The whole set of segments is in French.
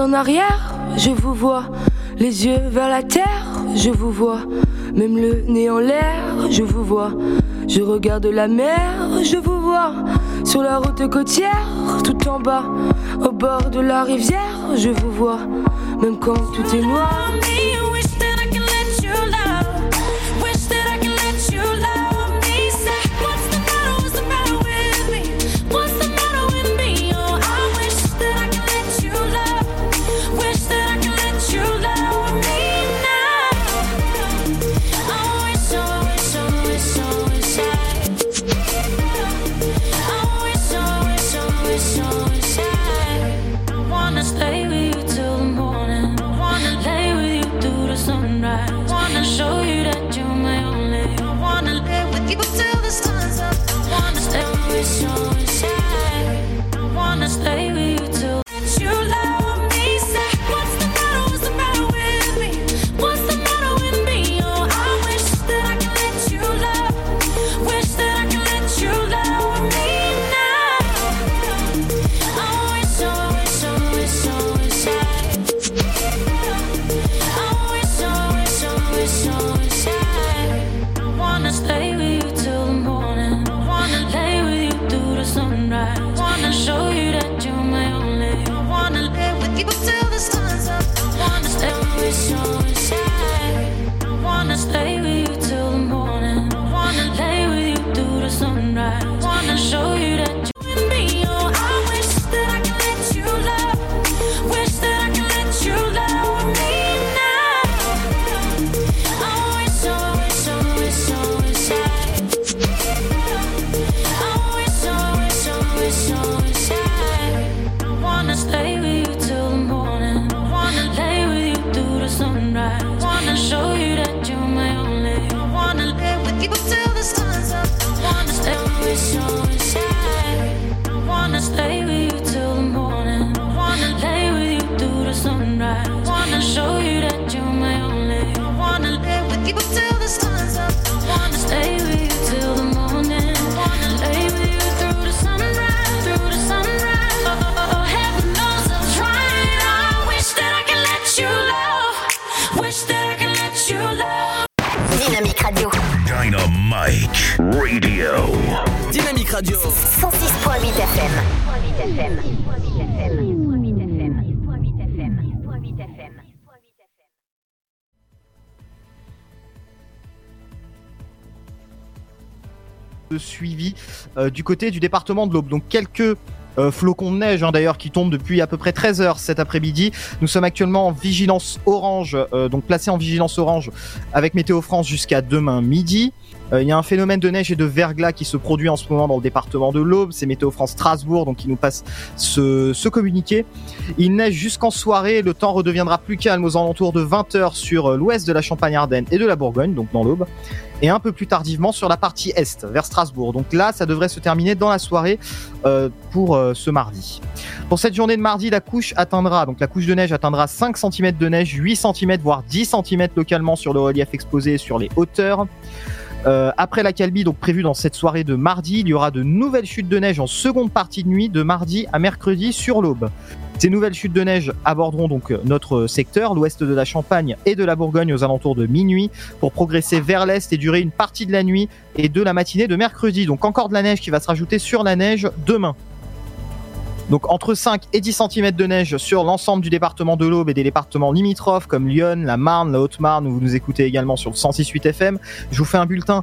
En arrière, je vous vois. Les yeux vers la terre, je vous vois. Même le nez en l'air, je vous vois. Je regarde la mer, je vous vois. Sur la route côtière, tout en bas. Au bord de la rivière, je vous vois. Même quand tout est noir. Côté du département de l'Aube. Donc quelques euh, flocons de neige hein, d'ailleurs qui tombent depuis à peu près 13 heures cet après-midi. Nous sommes actuellement en vigilance orange, euh, donc placé en vigilance orange avec Météo France jusqu'à demain midi. Il y a un phénomène de neige et de verglas qui se produit en ce moment dans le département de l'Aube. C'est Météo France Strasbourg, donc qui nous passe ce, ce communiqué. Il neige jusqu'en soirée. Le temps redeviendra plus calme aux alentours de 20h sur l'ouest de la Champagne-Ardenne et de la Bourgogne, donc dans l'Aube et un peu plus tardivement sur la partie est, vers Strasbourg. Donc là, ça devrait se terminer dans la soirée euh, pour euh, ce mardi. Pour cette journée de mardi, la couche atteindra, donc la couche de neige atteindra 5 cm de neige, 8 cm voire 10 cm localement sur le relief exposé sur les hauteurs. Euh, après la calbie, donc prévue dans cette soirée de mardi, il y aura de nouvelles chutes de neige en seconde partie de nuit de mardi à mercredi sur l'aube. Ces nouvelles chutes de neige aborderont donc notre secteur, l'ouest de la Champagne et de la Bourgogne aux alentours de minuit, pour progresser vers l'est et durer une partie de la nuit et de la matinée de mercredi. Donc encore de la neige qui va se rajouter sur la neige demain. Donc entre 5 et 10 cm de neige sur l'ensemble du département de l'Aube et des départements limitrophes comme Lyon, la Marne, la Haute-Marne, où vous nous écoutez également sur le 106.8 FM. Je vous fais un bulletin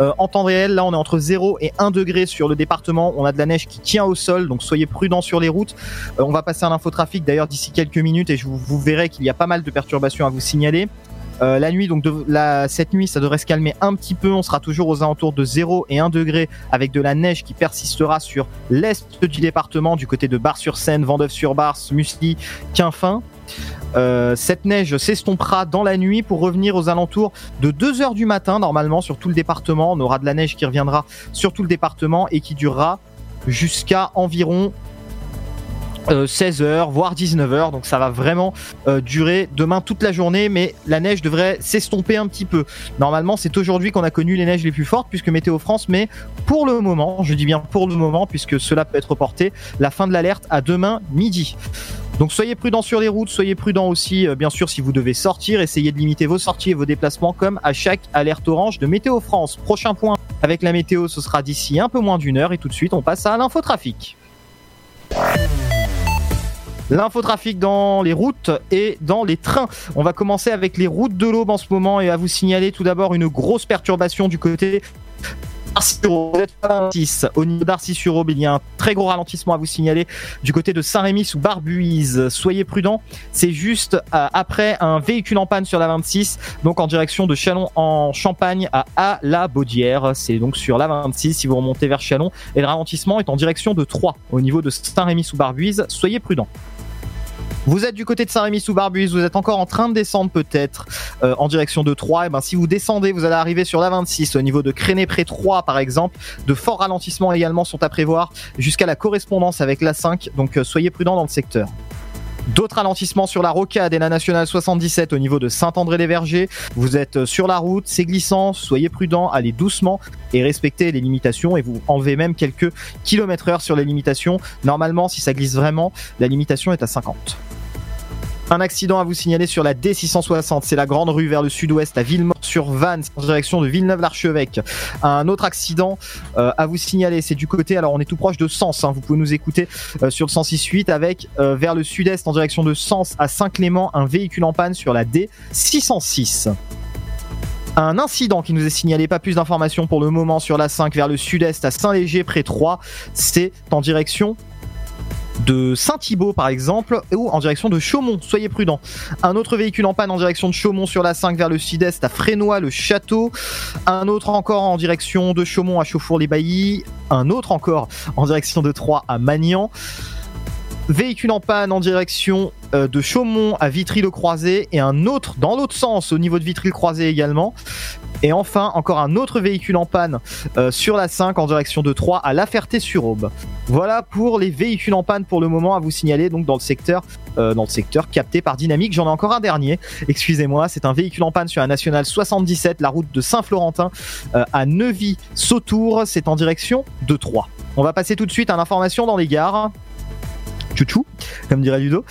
euh, en temps réel, là on est entre 0 et 1 degré sur le département. On a de la neige qui tient au sol, donc soyez prudents sur les routes. Euh, on va passer à l'infotrafic d'ailleurs d'ici quelques minutes et je vous, vous verrez qu'il y a pas mal de perturbations à vous signaler. Euh, la nuit, donc cette nuit, ça devrait se calmer un petit peu. On sera toujours aux alentours de 0 et 1 degré avec de la neige qui persistera sur l'est du département, du côté de Bar-sur-Seine, Vendeuve-sur-Bars, Musly, Quinfin. Euh, cette neige s'estompera dans la nuit pour revenir aux alentours de 2 heures du matin normalement sur tout le département. On aura de la neige qui reviendra sur tout le département et qui durera jusqu'à environ 16h, euh, voire 19h. Donc ça va vraiment euh, durer demain toute la journée, mais la neige devrait s'estomper un petit peu. Normalement, c'est aujourd'hui qu'on a connu les neiges les plus fortes, puisque Météo France met pour le moment, je dis bien pour le moment, puisque cela peut être reporté, la fin de l'alerte à demain midi. Donc soyez prudents sur les routes, soyez prudents aussi, bien sûr, si vous devez sortir, essayez de limiter vos sorties et vos déplacements comme à chaque alerte orange de Météo France. Prochain point avec la météo, ce sera d'ici un peu moins d'une heure et tout de suite, on passe à l'infotrafic. L'infotrafic dans les routes et dans les trains. On va commencer avec les routes de l'Aube en ce moment et à vous signaler tout d'abord une grosse perturbation du côté au niveau d'Arcy-sur-Aube, il y a un très gros ralentissement à vous signaler du côté de Saint-Rémy sous Barbuise. Soyez prudents, c'est juste euh, après un véhicule en panne sur la 26, donc en direction de Chalon en Champagne à, à la Baudière. C'est donc sur la 26 si vous remontez vers Chalon. Et le ralentissement est en direction de 3 au niveau de Saint-Rémy sous Barbuise. Soyez prudents. Vous êtes du côté de Saint-Rémy-sous-Barbuise, vous êtes encore en train de descendre peut-être euh, en direction de Troyes. Et eh ben, si vous descendez, vous allez arriver sur la 26 au niveau de Créné-près 3 par exemple. De forts ralentissements également sont à prévoir jusqu'à la correspondance avec la 5. Donc euh, soyez prudents dans le secteur. D'autres ralentissements sur la rocade et la nationale 77 au niveau de Saint-André-les-Vergers. Vous êtes euh, sur la route, c'est glissant, soyez prudents, allez doucement et respectez les limitations et vous enlevez même quelques kilomètres heure sur les limitations. Normalement, si ça glisse vraiment, la limitation est à 50. Un accident à vous signaler sur la D660, c'est la grande rue vers le sud-ouest à Villemort-sur-Vannes, en direction de Villeneuve-l'Archevêque. Un autre accident euh, à vous signaler, c'est du côté, alors on est tout proche de Sens, hein. vous pouvez nous écouter euh, sur le 168 avec euh, vers le sud-est en direction de Sens à Saint-Clément, un véhicule en panne sur la D606 un incident qui nous est signalé, pas plus d'informations pour le moment sur la 5 vers le sud-est à Saint-Léger près 3, c'est en direction de Saint-Thibault par exemple ou en direction de Chaumont. Soyez prudents. Un autre véhicule en panne en direction de Chaumont sur la 5 vers le sud-est à Frénois le château. Un autre encore en direction de Chaumont à Chauffour-les-Baillis. Un autre encore en direction de Troyes à Magnan. Véhicule en panne en direction euh, de Chaumont à Vitry-le-Croisé et un autre dans l'autre sens au niveau de Vitry-le-Croisé également. Et enfin, encore un autre véhicule en panne euh, sur la 5 en direction de 3 à La Ferté-sur-Aube. Voilà pour les véhicules en panne pour le moment à vous signaler donc dans le secteur euh, dans le secteur capté par Dynamique. J'en ai encore un dernier. Excusez-moi, c'est un véhicule en panne sur la nationale 77, la route de Saint-Florentin à Neuvy-Sautour. C'est en direction de 3. On va passer tout de suite à l'information dans les gares. Chouchou, comme dirait Ludo.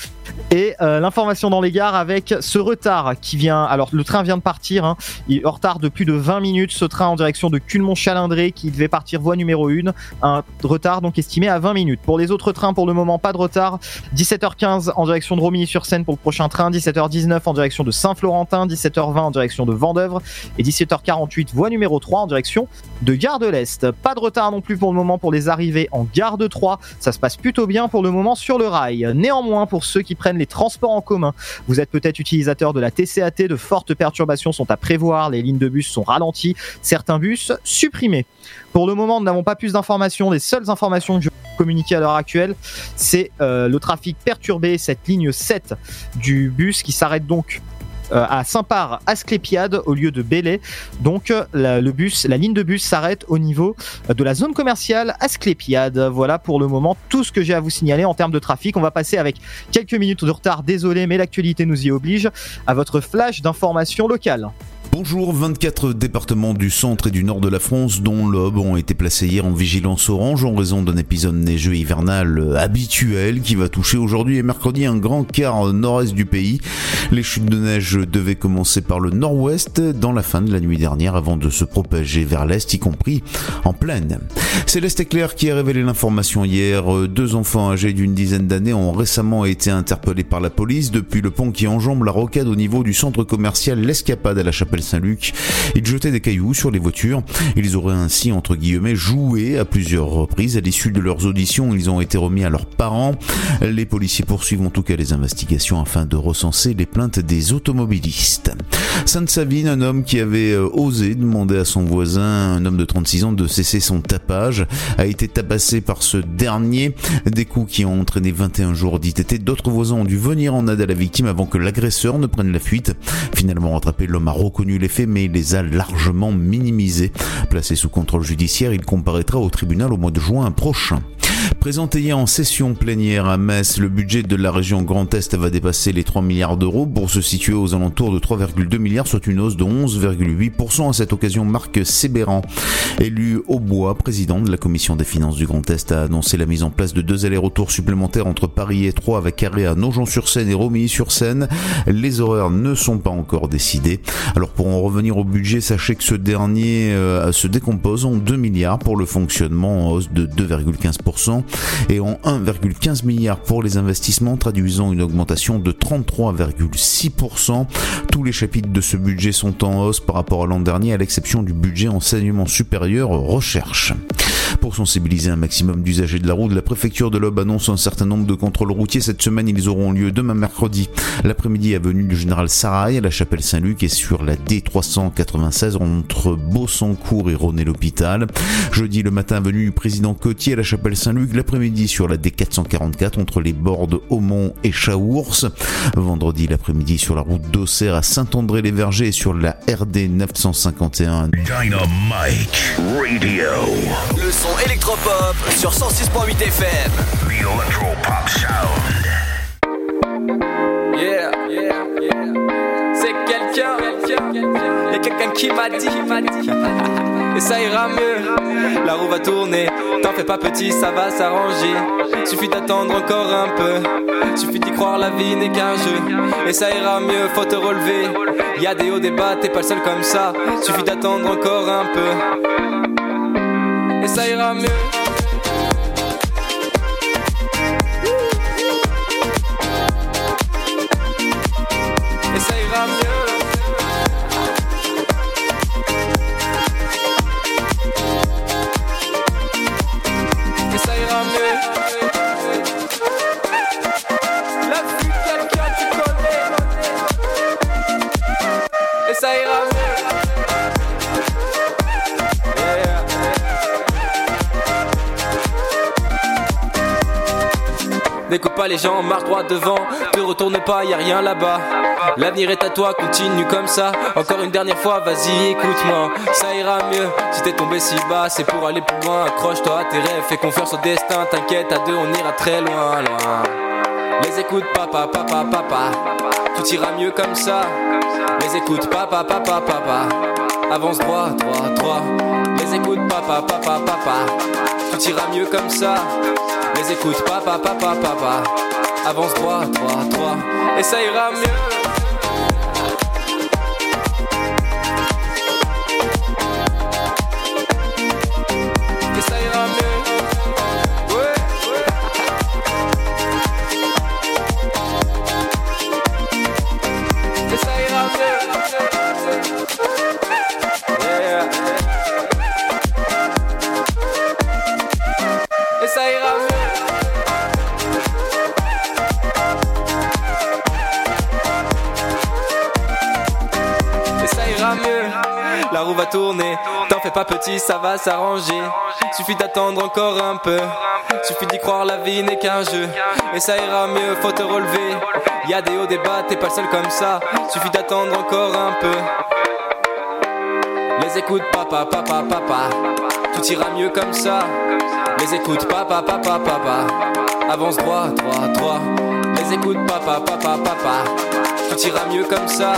Et euh, l'information dans les gares avec ce retard qui vient. Alors, le train vient de partir. Hein. il est en retard de plus de 20 minutes. Ce train en direction de Culmont-Chalindré qui devait partir voie numéro 1. Un retard donc estimé à 20 minutes. Pour les autres trains, pour le moment, pas de retard. 17h15 en direction de Romilly-sur-Seine pour le prochain train. 17h19 en direction de Saint-Florentin. 17h20 en direction de Vendœuvre. Et 17h48 voie numéro 3 en direction de Gare de l'Est. Pas de retard non plus pour le moment pour les arrivées en Gare de 3. Ça se passe plutôt bien pour le moment sur le rail. Néanmoins, pour ceux qui prennent les transports en commun. Vous êtes peut-être utilisateur de la TCAT, de fortes perturbations sont à prévoir, les lignes de bus sont ralenties, certains bus supprimés. Pour le moment, nous n'avons pas plus d'informations. Les seules informations que je peux communiquer à l'heure actuelle, c'est euh, le trafic perturbé, cette ligne 7 du bus qui s'arrête donc euh, à Saint-Par, Asclépiade au lieu de Bélé. Donc la, le bus, la ligne de bus s'arrête au niveau de la zone commerciale Asclépiade. Voilà pour le moment tout ce que j'ai à vous signaler en termes de trafic. On va passer avec quelques minutes de retard, désolé, mais l'actualité nous y oblige, à votre flash d'information locale. Bonjour, 24 départements du centre et du nord de la France, dont l'Aube, ont été placés hier en vigilance orange en raison d'un épisode neigeux hivernal habituel qui va toucher aujourd'hui et mercredi un grand quart nord-est du pays. Les chutes de neige devaient commencer par le nord-ouest dans la fin de la nuit dernière avant de se propager vers l'est, y compris en plaine. Céleste Éclair qui a révélé l'information hier. Deux enfants âgés d'une dizaine d'années ont récemment été interpellés par la police depuis le pont qui enjambe la rocade au niveau du centre commercial L'Escapade à la Chapelle Saint-Luc. Ils jetaient des cailloux sur les voitures. Ils auraient ainsi, entre guillemets, joué à plusieurs reprises. À l'issue de leurs auditions, ils ont été remis à leurs parents. Les policiers poursuivent en tout cas les investigations afin de recenser les plaintes des automobilistes. Sainte-Savine, un homme qui avait euh, osé demander à son voisin, un homme de 36 ans, de cesser son tapage, a été tabassé par ce dernier. Des coups qui ont entraîné 21 jours d'ITT. D'autres voisins ont dû venir en aide à la victime avant que l'agresseur ne prenne la fuite. Finalement rattrapé, l'homme a reconnu les faits, mais il les a largement minimisés. Placé sous contrôle judiciaire, il comparaîtra au tribunal au mois de juin prochain. Présenté hier en session plénière à Metz, le budget de la région Grand Est va dépasser les 3 milliards d'euros pour se situer aux alentours de 3,2 milliards, soit une hausse de 11,8%. À cette occasion, Marc Sébéran, élu au bois, président de la commission des finances du Grand Est, a annoncé la mise en place de deux allers-retours supplémentaires entre Paris et Troyes avec arrêt à Nogent-sur-Seine et Romilly-sur-Seine. Les horaires ne sont pas encore décidés. Alors pour en revenir au budget, sachez que ce dernier euh, se décompose en 2 milliards pour le fonctionnement en hausse de 2,15% et en 1,15 milliard pour les investissements, traduisant une augmentation de 33,6%. Tous les chapitres de ce budget sont en hausse par rapport à l'an dernier, à l'exception du budget enseignement supérieur recherche. Pour sensibiliser un maximum d'usagers de la route, la préfecture de l'Aube annonce un certain nombre de contrôles routiers. Cette semaine, ils auront lieu demain mercredi, l'après-midi, avenue du Général Sarail, à la chapelle Saint-Luc et sur la D396 entre Beausancourt et René-l'Hôpital. Jeudi, le matin, avenue du président Cotier à la chapelle Saint-Luc, l'après-midi sur la D444 entre les bordes Aumont et Chaours. Vendredi, l'après-midi sur la route d'Auxerre à Saint-André-les-Vergers et sur la RD 951. Dynamite Radio. Le son électropop sur 106.8 FM. The Electropop Sound. Yeah, yeah, yeah. C'est quelqu'un, y'a quelqu'un qui m'a dit, et ça ira mieux. La roue va tourner, t'en fais pas petit, ça va s'arranger. Suffit d'attendre encore un peu, suffit d'y croire, la vie n'est qu'un jeu. Et ça ira mieux, faut te relever. Y a des hauts, des bas, t'es pas le seul comme ça. Suffit d'attendre encore un peu, et ça ira mieux. Les gens, marche droit devant. Te retourne pas, y a rien là-bas. L'avenir est à toi, continue comme ça. Encore une dernière fois, vas-y, écoute-moi. Ça ira mieux si t'es tombé si bas. C'est pour aller plus loin. Accroche-toi à tes rêves, fais confiance au destin. T'inquiète, à deux, on ira très loin, loin. Les écoute, papa, papa, papa. Tout ira mieux comme ça. Les écoute, papa, papa, papa. Avance droit, droit, droit. Les écoute, papa, papa, papa. Tout ira mieux comme ça. Les écoute, papa, papa, papa. Avance droit, droit, droit. Et ça ira mieux. T'en fais pas petit, ça va s'arranger. Suffit d'attendre encore un peu. Suffit d'y croire, la vie n'est qu'un jeu. Et ça ira mieux, faut te relever. Y a des hauts, des bas, t'es pas seul comme ça. Suffit d'attendre encore un peu. Les écoute, papa, papa, papa. Tout ira mieux comme ça. Les écoute, papa, papa, papa. Avance droit, droit, droit. Les écoute, papa, papa, papa. Tout ira mieux comme ça.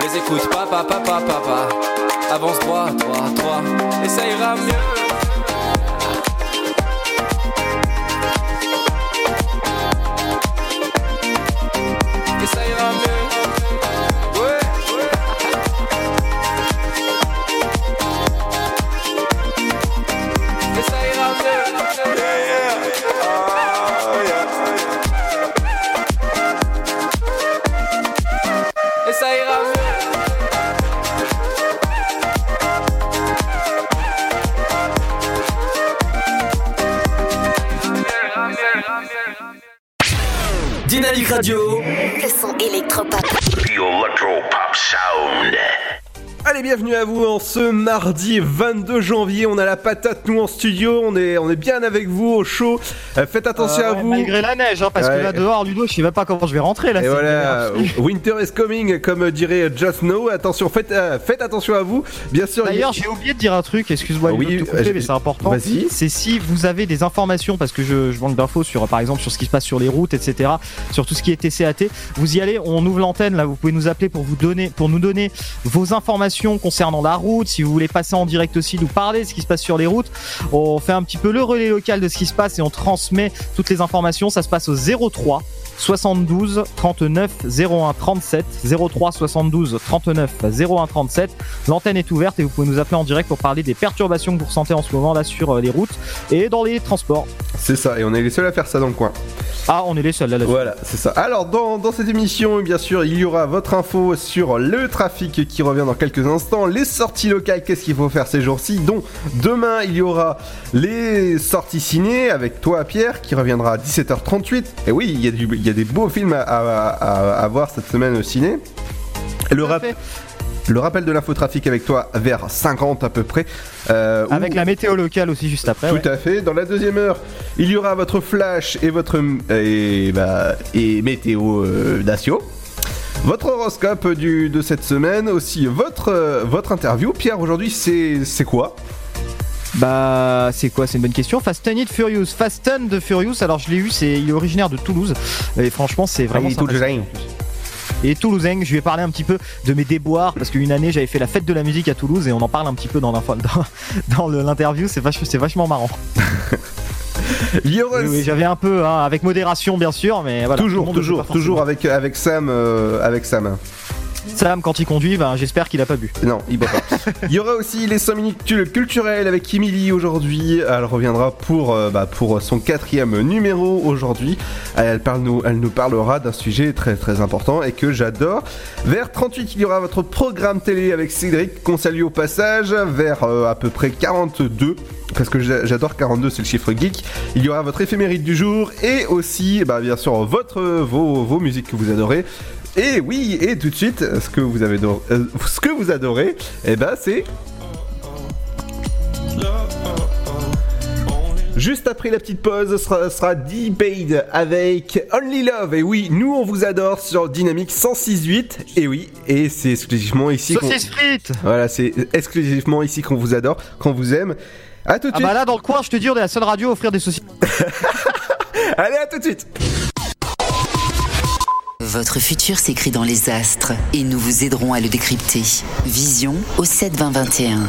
Les écoute, papa, papa, papa. Avance droit, droit, droit. Et ça ira mieux. Allez, bienvenue à vous en ce mardi 22 janvier. On a la patate, nous, en studio. On est, on est bien avec vous au chaud. Euh, faites attention Euh, à ouais, vous. Malgré la neige, hein, parce Ouais. que là dehors, Ludo, je sais même pas comment je vais rentrer là. Et voilà, winter is coming, comme dirait Just Know. Attention, faites, euh, faites attention à vous. Bien sûr, il D'ailleurs, j'ai oublié de dire un truc, excuse-moi, Oui, Ludo, de te couper, mais c'est important. vas-y. C'est si vous avez des informations, parce que je, je manque d'infos sur, par exemple, sur ce qui se passe sur les routes, etc., sur tout ce qui est TCAT, vous y allez, on ouvre l'antenne, là, vous pouvez nous appeler pour vous donner, pour nous donner vos informations concernant la route, si vous voulez passer en direct aussi, nous parler de ce qui se passe sur les routes. On fait un petit peu le relais local de ce qui se passe et on transmet toutes les informations. Ça se passe au 03 72 39 01 37 03 72 39 01 37 l'antenne est ouverte et vous pouvez nous appeler en direct pour parler des perturbations que vous ressentez en ce moment là sur euh, les routes et dans les transports c'est ça. Et on est les seuls à faire ça dans le coin. ah on est les seuls là, là Voilà, c'est ça. Alors, dans, dans cette émission, bien sûr, il y aura votre info sur le trafic qui revient dans quelques instants, les sorties locales, qu'est-ce qu'il faut faire ces jours-ci, dont demain, il y aura les sorties ciné avec toi, Pierre, qui reviendra à 17h38. Et oui, il y a, du- il y a des beaux films à, à- à- à voir cette semaine au ciné. Le, rap- fait. le rappel de l'infotrafic avec toi vers 50 à peu près. euh, où- avec la météo locale aussi juste après tout ouais. à fait. Dans la deuxième heure, il y aura votre flash et votre et, bah, et météo euh, Dacio. Votre horoscope du, de cette semaine, aussi votre, euh, votre interview. Pierre, aujourd'hui, c'est c'est quoi? Bah, c'est quoi C'est une bonne question. Fast and It Furious. Fast and the Furious. Alors, je l'ai eu. C'est, il est originaire de Toulouse. Et franchement, c'est vraiment. sympathique. Et toulousain, je lui ai parlé un petit peu de mes déboires parce qu'une année j'avais fait la fête de la musique à Toulouse et on en parle un petit peu dans l'info- dans, dans le- l'interview. C'est vachement, c'est vachement marrant. Oui, oui, j'avais un peu, hein, avec modération bien sûr, mais voilà. toujours, toujours, toujours avec, avec Sam. euh, avec Sam. Sam, quand il conduit, ben, j'espère qu'il a pas bu. Non, il boit pas. Il y aura aussi les 5 minutes culturelles avec Emily aujourd'hui. Elle reviendra pour, euh, bah, pour son quatrième numéro aujourd'hui. Elle, parle nous, elle nous parlera d'un sujet très très important et que j'adore. Vers 38, il y aura votre programme télé avec Cédric, qu'on salue au passage. Vers euh, à peu près 42. Parce que j'a- j'adore 42, c'est le chiffre geek. Il y aura votre éphéméride du jour et aussi, bah, bien sûr, votre, vos, vos musiques que vous adorez. Et oui, et tout de suite, ce que vous avez do- euh, ce que vous adorez, eh ben c'est Juste après la petite pause, ce sera, sera D-Paid avec Only Love. Et oui, nous on vous adore sur Dynamique 106.8. Et oui, et c'est exclusivement ici qu'on... Voilà, c'est exclusivement ici qu'on vous adore, qu'on vous aime. À tout de Ah suite. bah là dans le coin, je te dis, on est la seule radio à offrir des saucisses. Allez, à tout de suite. Votre futur s'écrit dans les astres et nous vous aiderons à le décrypter. Vision au 7 20 21.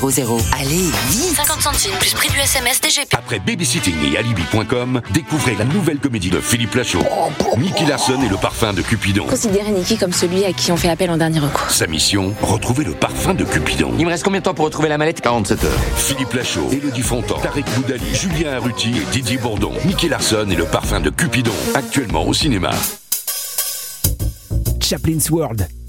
Allez, vite 50 centimes plus prix du SMS DGP. Après Babysitting et Alibi.com, découvrez la nouvelle comédie de Philippe Lachaud. Nicky Larson et le parfum de Cupidon. Considérez Nicky comme celui à qui on fait appel en dernier recours. Sa mission, retrouver le parfum de Cupidon. Il me reste combien de temps pour retrouver la mallette? 47 heures. Philippe Lachaud, Elodie Fontan, Tarek Boudali, Julien Arruti et Didier Bourdon. Nicky Larson et le parfum de Cupidon. Actuellement au cinéma. Chaplin's World.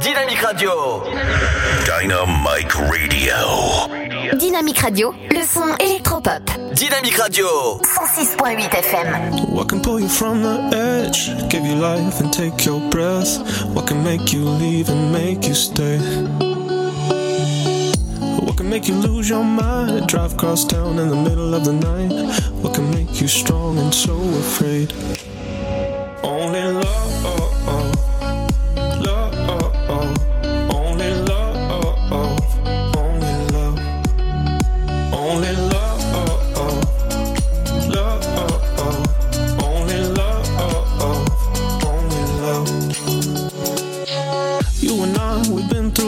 Dynamique Radio. Dynamite Radio. Dynamique Radio, le son électropop. Dynamique Radio. 106.8 FM. What can pull you from the edge? Give you life and take your breath. What can make you leave and make you stay? What can make you lose your mind? Drive across town in the middle of the night. What can make you strong and so afraid? Only. Love.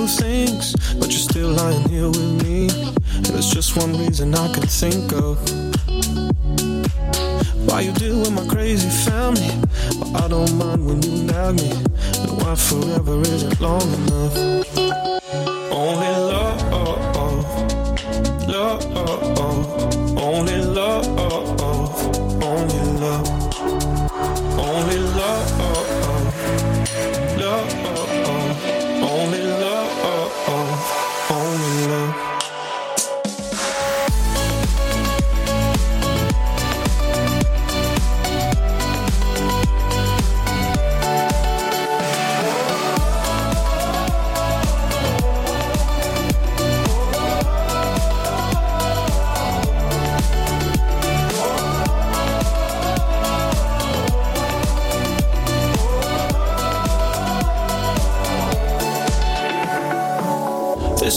Through things, but you're still lying here with me. And there's just one reason I can think of. Why you deal with my crazy family, but I don't mind when you nag me. And why forever isn't long enough. Only love,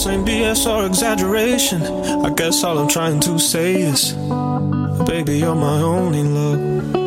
This ain't BS or exaggeration. I guess all I'm trying to say is, baby, you're my only love.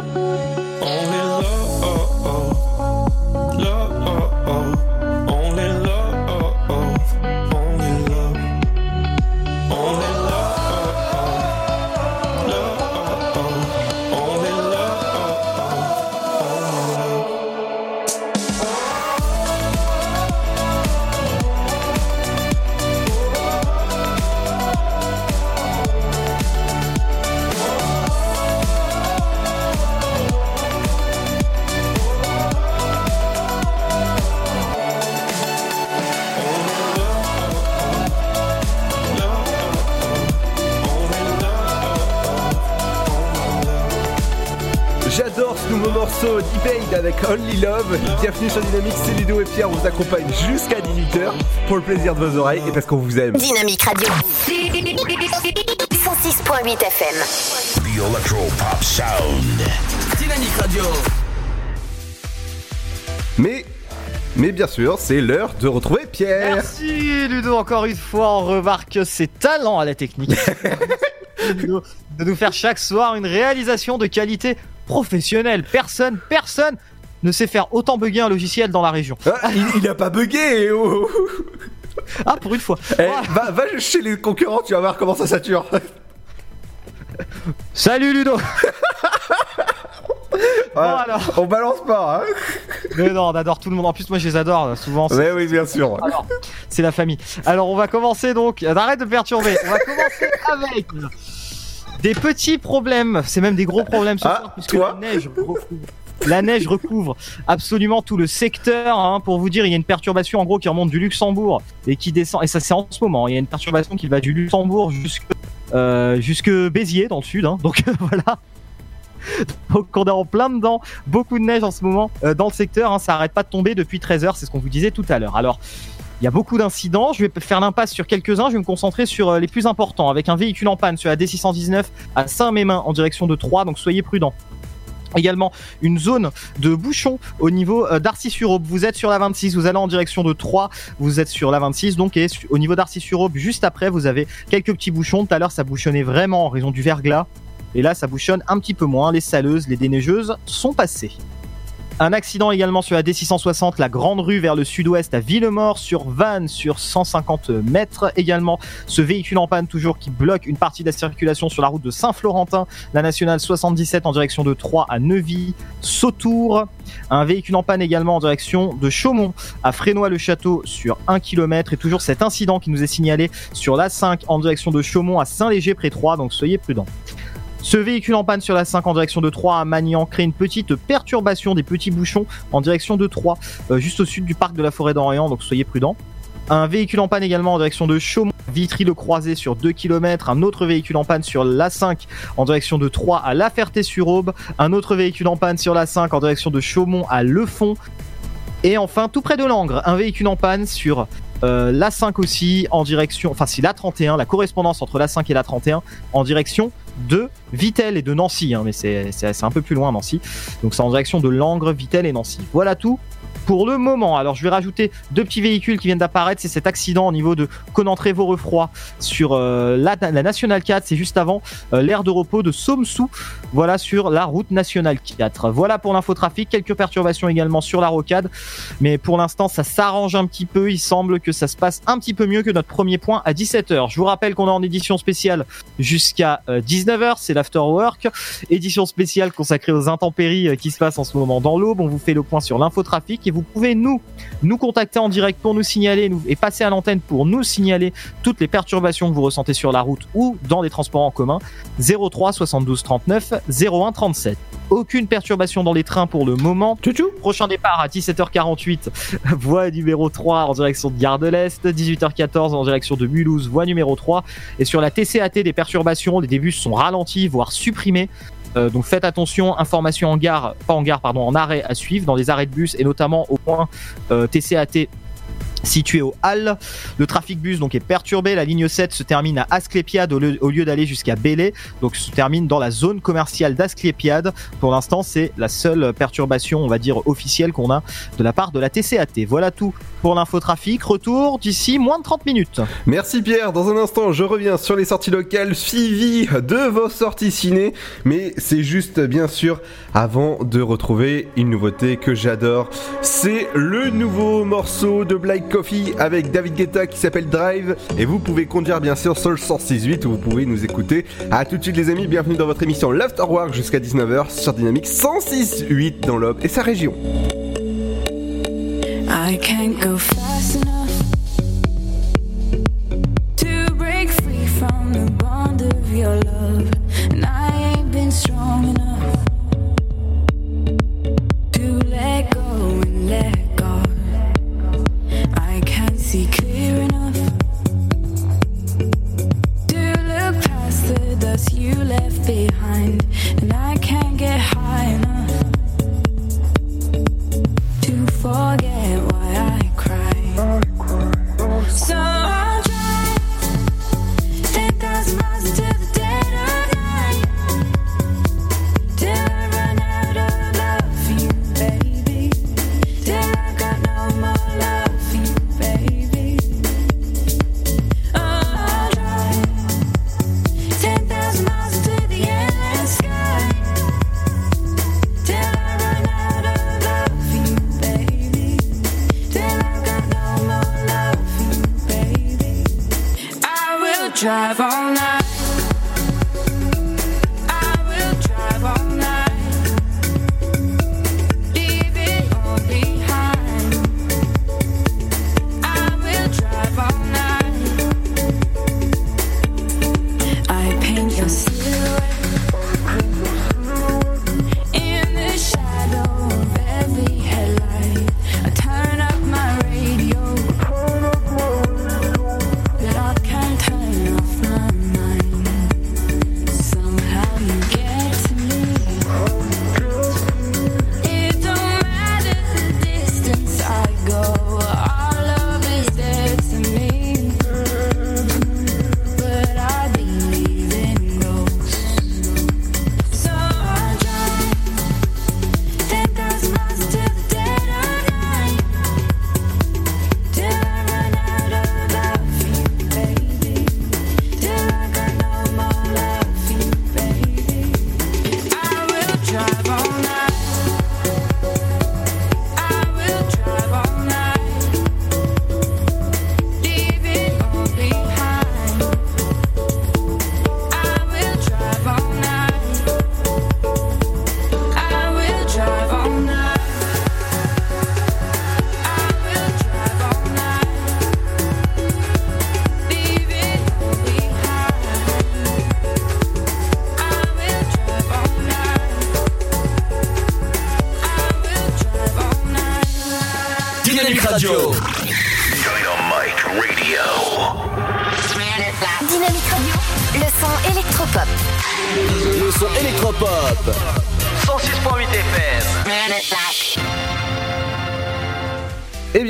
Avec Only Love. Bienvenue sur Dynamique, c'est Ludo et Pierre. On vous accompagne jusqu'à 18h pour le plaisir de vos oreilles et parce qu'on vous aime. Dynamique Radio. 106.8 FM. The Electro Pop Sound. Dynamique Radio. Mais, mais bien sûr, c'est l'heure de retrouver Pierre. Merci Ludo, encore une fois, on remarque ses talents à la technique. Ludo, de nous faire chaque soir une réalisation de qualité professionnelle. Personne, personne ne sait faire autant bugger un logiciel dans la région. Ah, il, il a pas bugué oh. Ah, pour une fois. Eh, va, va chez les concurrents, tu vas voir comment ça sature. Salut Ludo Bon, alors. On balance pas, hein Mais non, on adore tout le monde. En plus, moi, je les adore. Souvent, c'est- Ouais, oui, bien sûr. C'est la famille. Alors, on va commencer donc. Arrête de me perturber. On va commencer avec des petits problèmes. C'est même des gros problèmes ce Ah, soir puisque la neige. La neige recouvre absolument tout le secteur. hein. Pour vous dire, il y a une perturbation en gros qui remonte du Luxembourg et qui descend. Et ça, c'est en ce moment. Il y a une perturbation qui va du Luxembourg jusque euh, jusque Béziers dans le sud. hein. Donc voilà. Donc on est en plein dedans, beaucoup de neige en ce moment euh, dans le secteur, hein. ça arrête pas de tomber depuis 13 heures, c'est ce qu'on vous disait tout à l'heure. Alors il y a beaucoup d'incidents, je vais faire l'impasse sur quelques-uns, je vais me concentrer sur euh, les plus importants, avec un véhicule en panne sur la D619 à Saint-Mémin en direction de Troyes, donc soyez prudents. Également une zone de bouchon au niveau euh, d'Arcy-sur-Aube. Vous êtes sur la 26, vous allez en direction de Troyes, vous êtes sur la 26, donc au niveau d'Arcy-sur-Aube, juste après, vous avez quelques petits bouchons. Tout à l'heure, ça bouchonnait vraiment en raison du verglas. Et là, ça bouchonne un petit peu moins. Les saleuses, les déneigeuses sont passées. Un accident également sur la D660, la grande rue vers le sud-ouest à Villemort, sur Vannes, sur 150 mètres. Également, ce véhicule en panne toujours qui bloque une partie de la circulation sur la route de Saint-Florentin, la nationale 77 en direction de Troyes à Neuvy, Sautour. Un véhicule en panne également en direction de Chaumont à Frénois-le-Château sur 1 km. Et toujours cet incident qui nous est signalé sur la 5 en direction de Chaumont à Saint-Léger près Troyes, donc soyez prudents. Ce véhicule en panne sur la 5 en direction de Troyes à Magnan crée une petite perturbation des petits bouchons en direction de Troyes, euh, juste au sud du parc de la forêt d'Orient, donc soyez prudents. Un véhicule en panne également en direction de Chaumont, Vitry-le-Croisé sur 2 km. Un autre véhicule en panne sur l'A5 en direction de Troyes à La Ferté-sur-Aube. Un autre véhicule en panne sur l'A5 en direction de Chaumont à Lefond. Et enfin, tout près de Langres, un véhicule en panne sur euh, l'A5 aussi en direction, enfin c'est l'A31, la correspondance entre l'A5 et l'A31 en direction de Vittel et de Nancy, hein, mais c'est un peu plus loin Nancy. Donc c'est en direction de Langres, Vittel et Nancy. Voilà tout pour le moment. Alors je vais rajouter deux petits véhicules qui viennent d'apparaître. C'est cet accident au niveau de Conantré-Vaurefroy sur euh, la, la Nationale 4. C'est juste avant euh, l'aire de repos de Somsou. Voilà sur la route nationale 4. Voilà pour l'infotrafic. Quelques perturbations également sur la rocade. Mais pour l'instant, ça s'arrange un petit peu. Il semble que ça se passe un petit peu mieux que notre premier point à 17h. Je vous rappelle qu'on est en édition spéciale jusqu'à euh, 19h. C'est l'afterwork. Édition spéciale consacrée aux intempéries euh, qui se passent en ce moment dans l'aube. On vous fait le point sur l'infotrafic vous pouvez nous, nous contacter en direct pour nous signaler nous, et passer à l'antenne pour nous signaler toutes les perturbations que vous ressentez sur la route ou dans les transports en commun. 03 72 39 01 37. Aucune perturbation dans les trains pour le moment. Prochain départ à 17h48, voie numéro 3 en direction de Gare de l'Est, 18h14 en direction de Mulhouse, voie numéro 3. Et sur la TCAT, des perturbations, les bus sont ralentis, voire supprimés. Euh, donc faites attention, information en gare, pas en gare, pardon, en arrêt à suivre, dans les arrêts de bus et notamment au point euh, TCAT situé au Halles. Le trafic bus donc est perturbé. La ligne 7 se termine à Asclépiade au lieu, d'aller jusqu'à Bélé. Donc se termine dans la zone commerciale d'Asclépiade. Pour l'instant, c'est la seule perturbation, on va dire, officielle qu'on a de la part de la TCAT. Voilà tout pour l'infotrafic. Retour d'ici moins de 30 minutes. Merci Pierre, dans un instant je reviens sur les sorties locales suivies de vos sorties ciné, mais c'est juste bien sûr avant de retrouver une nouveauté que j'adore, c'est le nouveau morceau de Black Coffee avec David Guetta qui s'appelle Drive et vous pouvez conduire bien sûr sur le 106.8 où vous pouvez nous écouter. À tout de suite les amis, bienvenue dans votre émission L'Afterwork jusqu'à 19h sur Dynamique 106.8 dans l'Aube et sa région.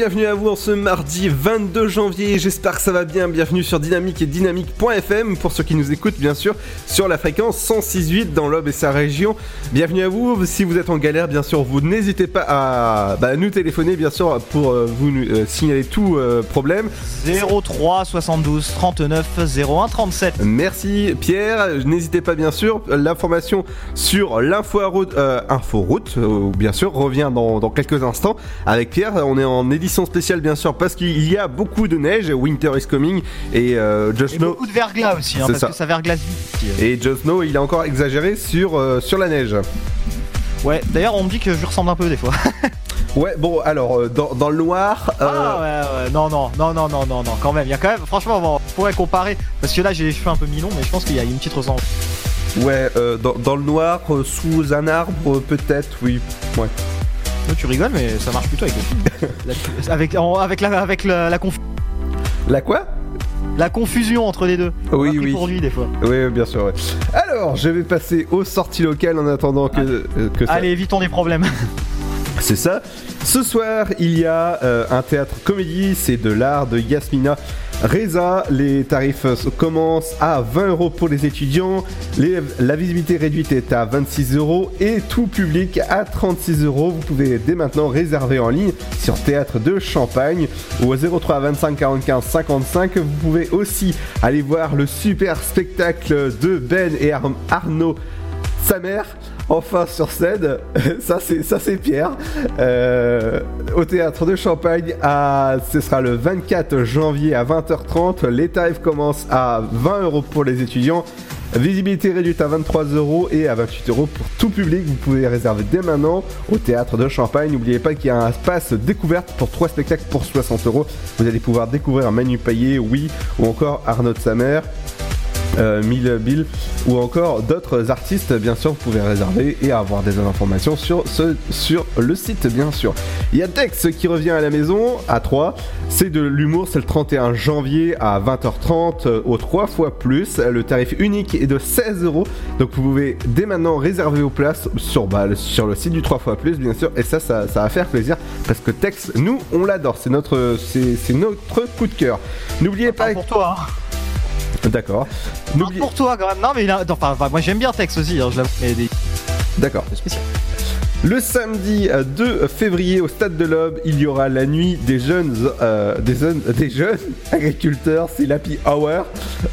Bienvenue à vous en ce mardi 22 janvier, j'espère que ça va bien, bienvenue sur Dynamique et Dynamique.fm pour ceux qui nous écoutent bien sûr sur la fréquence 106.8 dans l'Aube et sa région. Bienvenue à vous, si vous êtes en galère bien sûr vous n'hésitez pas à bah, nous téléphoner bien sûr pour euh, vous euh, signaler tout euh, problème. 03 72 39 01 37. Merci Pierre, n'hésitez pas bien sûr, l'information sur l'info-route euh, inforoute, euh, bien sûr revient dans, dans quelques instants. Avec Pierre, on est en édition spéciale bien sûr parce qu'il y a beaucoup de neige, Winter is coming et euh, Just Et Know... beaucoup de verglas aussi, hein, parce ça. que ça verglace vite. Et Just Know, il a encore exagéré sur, euh, sur la neige. Ouais, d'ailleurs on me dit que je ressemble un peu des fois. Ouais, bon, alors, euh, dans, dans le noir... euh, Ah ouais, ouais, non, non, non, non, non, non, non, quand même, il y a quand même, franchement, on pourrait comparer, parce que là j'ai les cheveux un peu mi-longs, mais je pense qu'il y a une petite ressemblance. Ouais, euh, dans, dans le noir, sous un arbre, peut-être, oui. Ouais. Toi, tu rigoles, mais ça marche plutôt avec les filles. La- avec, en- avec la, avec la, la, conf- La quoi? La confusion entre les deux. Oui, oui. pour lui des fois. Oui, bien sûr, ouais. Alors, je vais passer aux sorties locales en attendant que, euh, que ça... Allez, évitons des problèmes. C'est ça. Ce soir, il y a euh, un théâtre comédie, c'est de l'art de Yasmina Reza. Les tarifs commencent à 20 euros pour les étudiants. Les- la visibilité réduite est à 26 euros et tout public à 36 euros. Vous pouvez dès maintenant réserver en ligne sur Théâtre de Champagne ou au 03 25 45 55. Vous pouvez aussi aller voir le super spectacle de Ben et Ar- Arnaud sa mère enfin sur scène ça c'est Pierre Euh, au théâtre de Champagne ce sera le 24 janvier à 20h30 les tarifs commencent à 20 euros pour les étudiants Visibilité réduite à 23 euros et à 28 euros pour tout public. Vous pouvez réserver dès maintenant au théâtre de Champagne. N'oubliez pas qu'il y a un espace découverte pour trois spectacles pour 60 euros. Vous allez pouvoir découvrir Manu Payet, oui, ou encore Arnaud de sa mère Mille Bill ou encore d'autres artistes bien sûr vous pouvez réserver et avoir des informations sur, ce, sur le site bien sûr. Il y a Dex qui revient à la maison à 3 c'est de l'humour c'est le 31 janvier à 20h30 euh, au 3 fois plus. Le tarif unique est de 16 euros. Donc vous pouvez dès maintenant réserver vos places sur, bah, le- sur le site du 3 fois plus bien sûr. Et ça, ça ça va faire plaisir parce que Tex nous on l'adore. C'est notre c'est notre coup de cœur. N'oubliez pas Pour toi, hein. D'accord. Non, pour toi quand même. Non, mais il a... enfin, moi j'aime bien Tex aussi, hein, je l'avoue. mais des- D'accord. Le samedi euh, 2 février au stade de l'Aube, il y aura la nuit des jeunes, euh, des, jeunes- des jeunes agriculteurs. C'est l'Happy Hour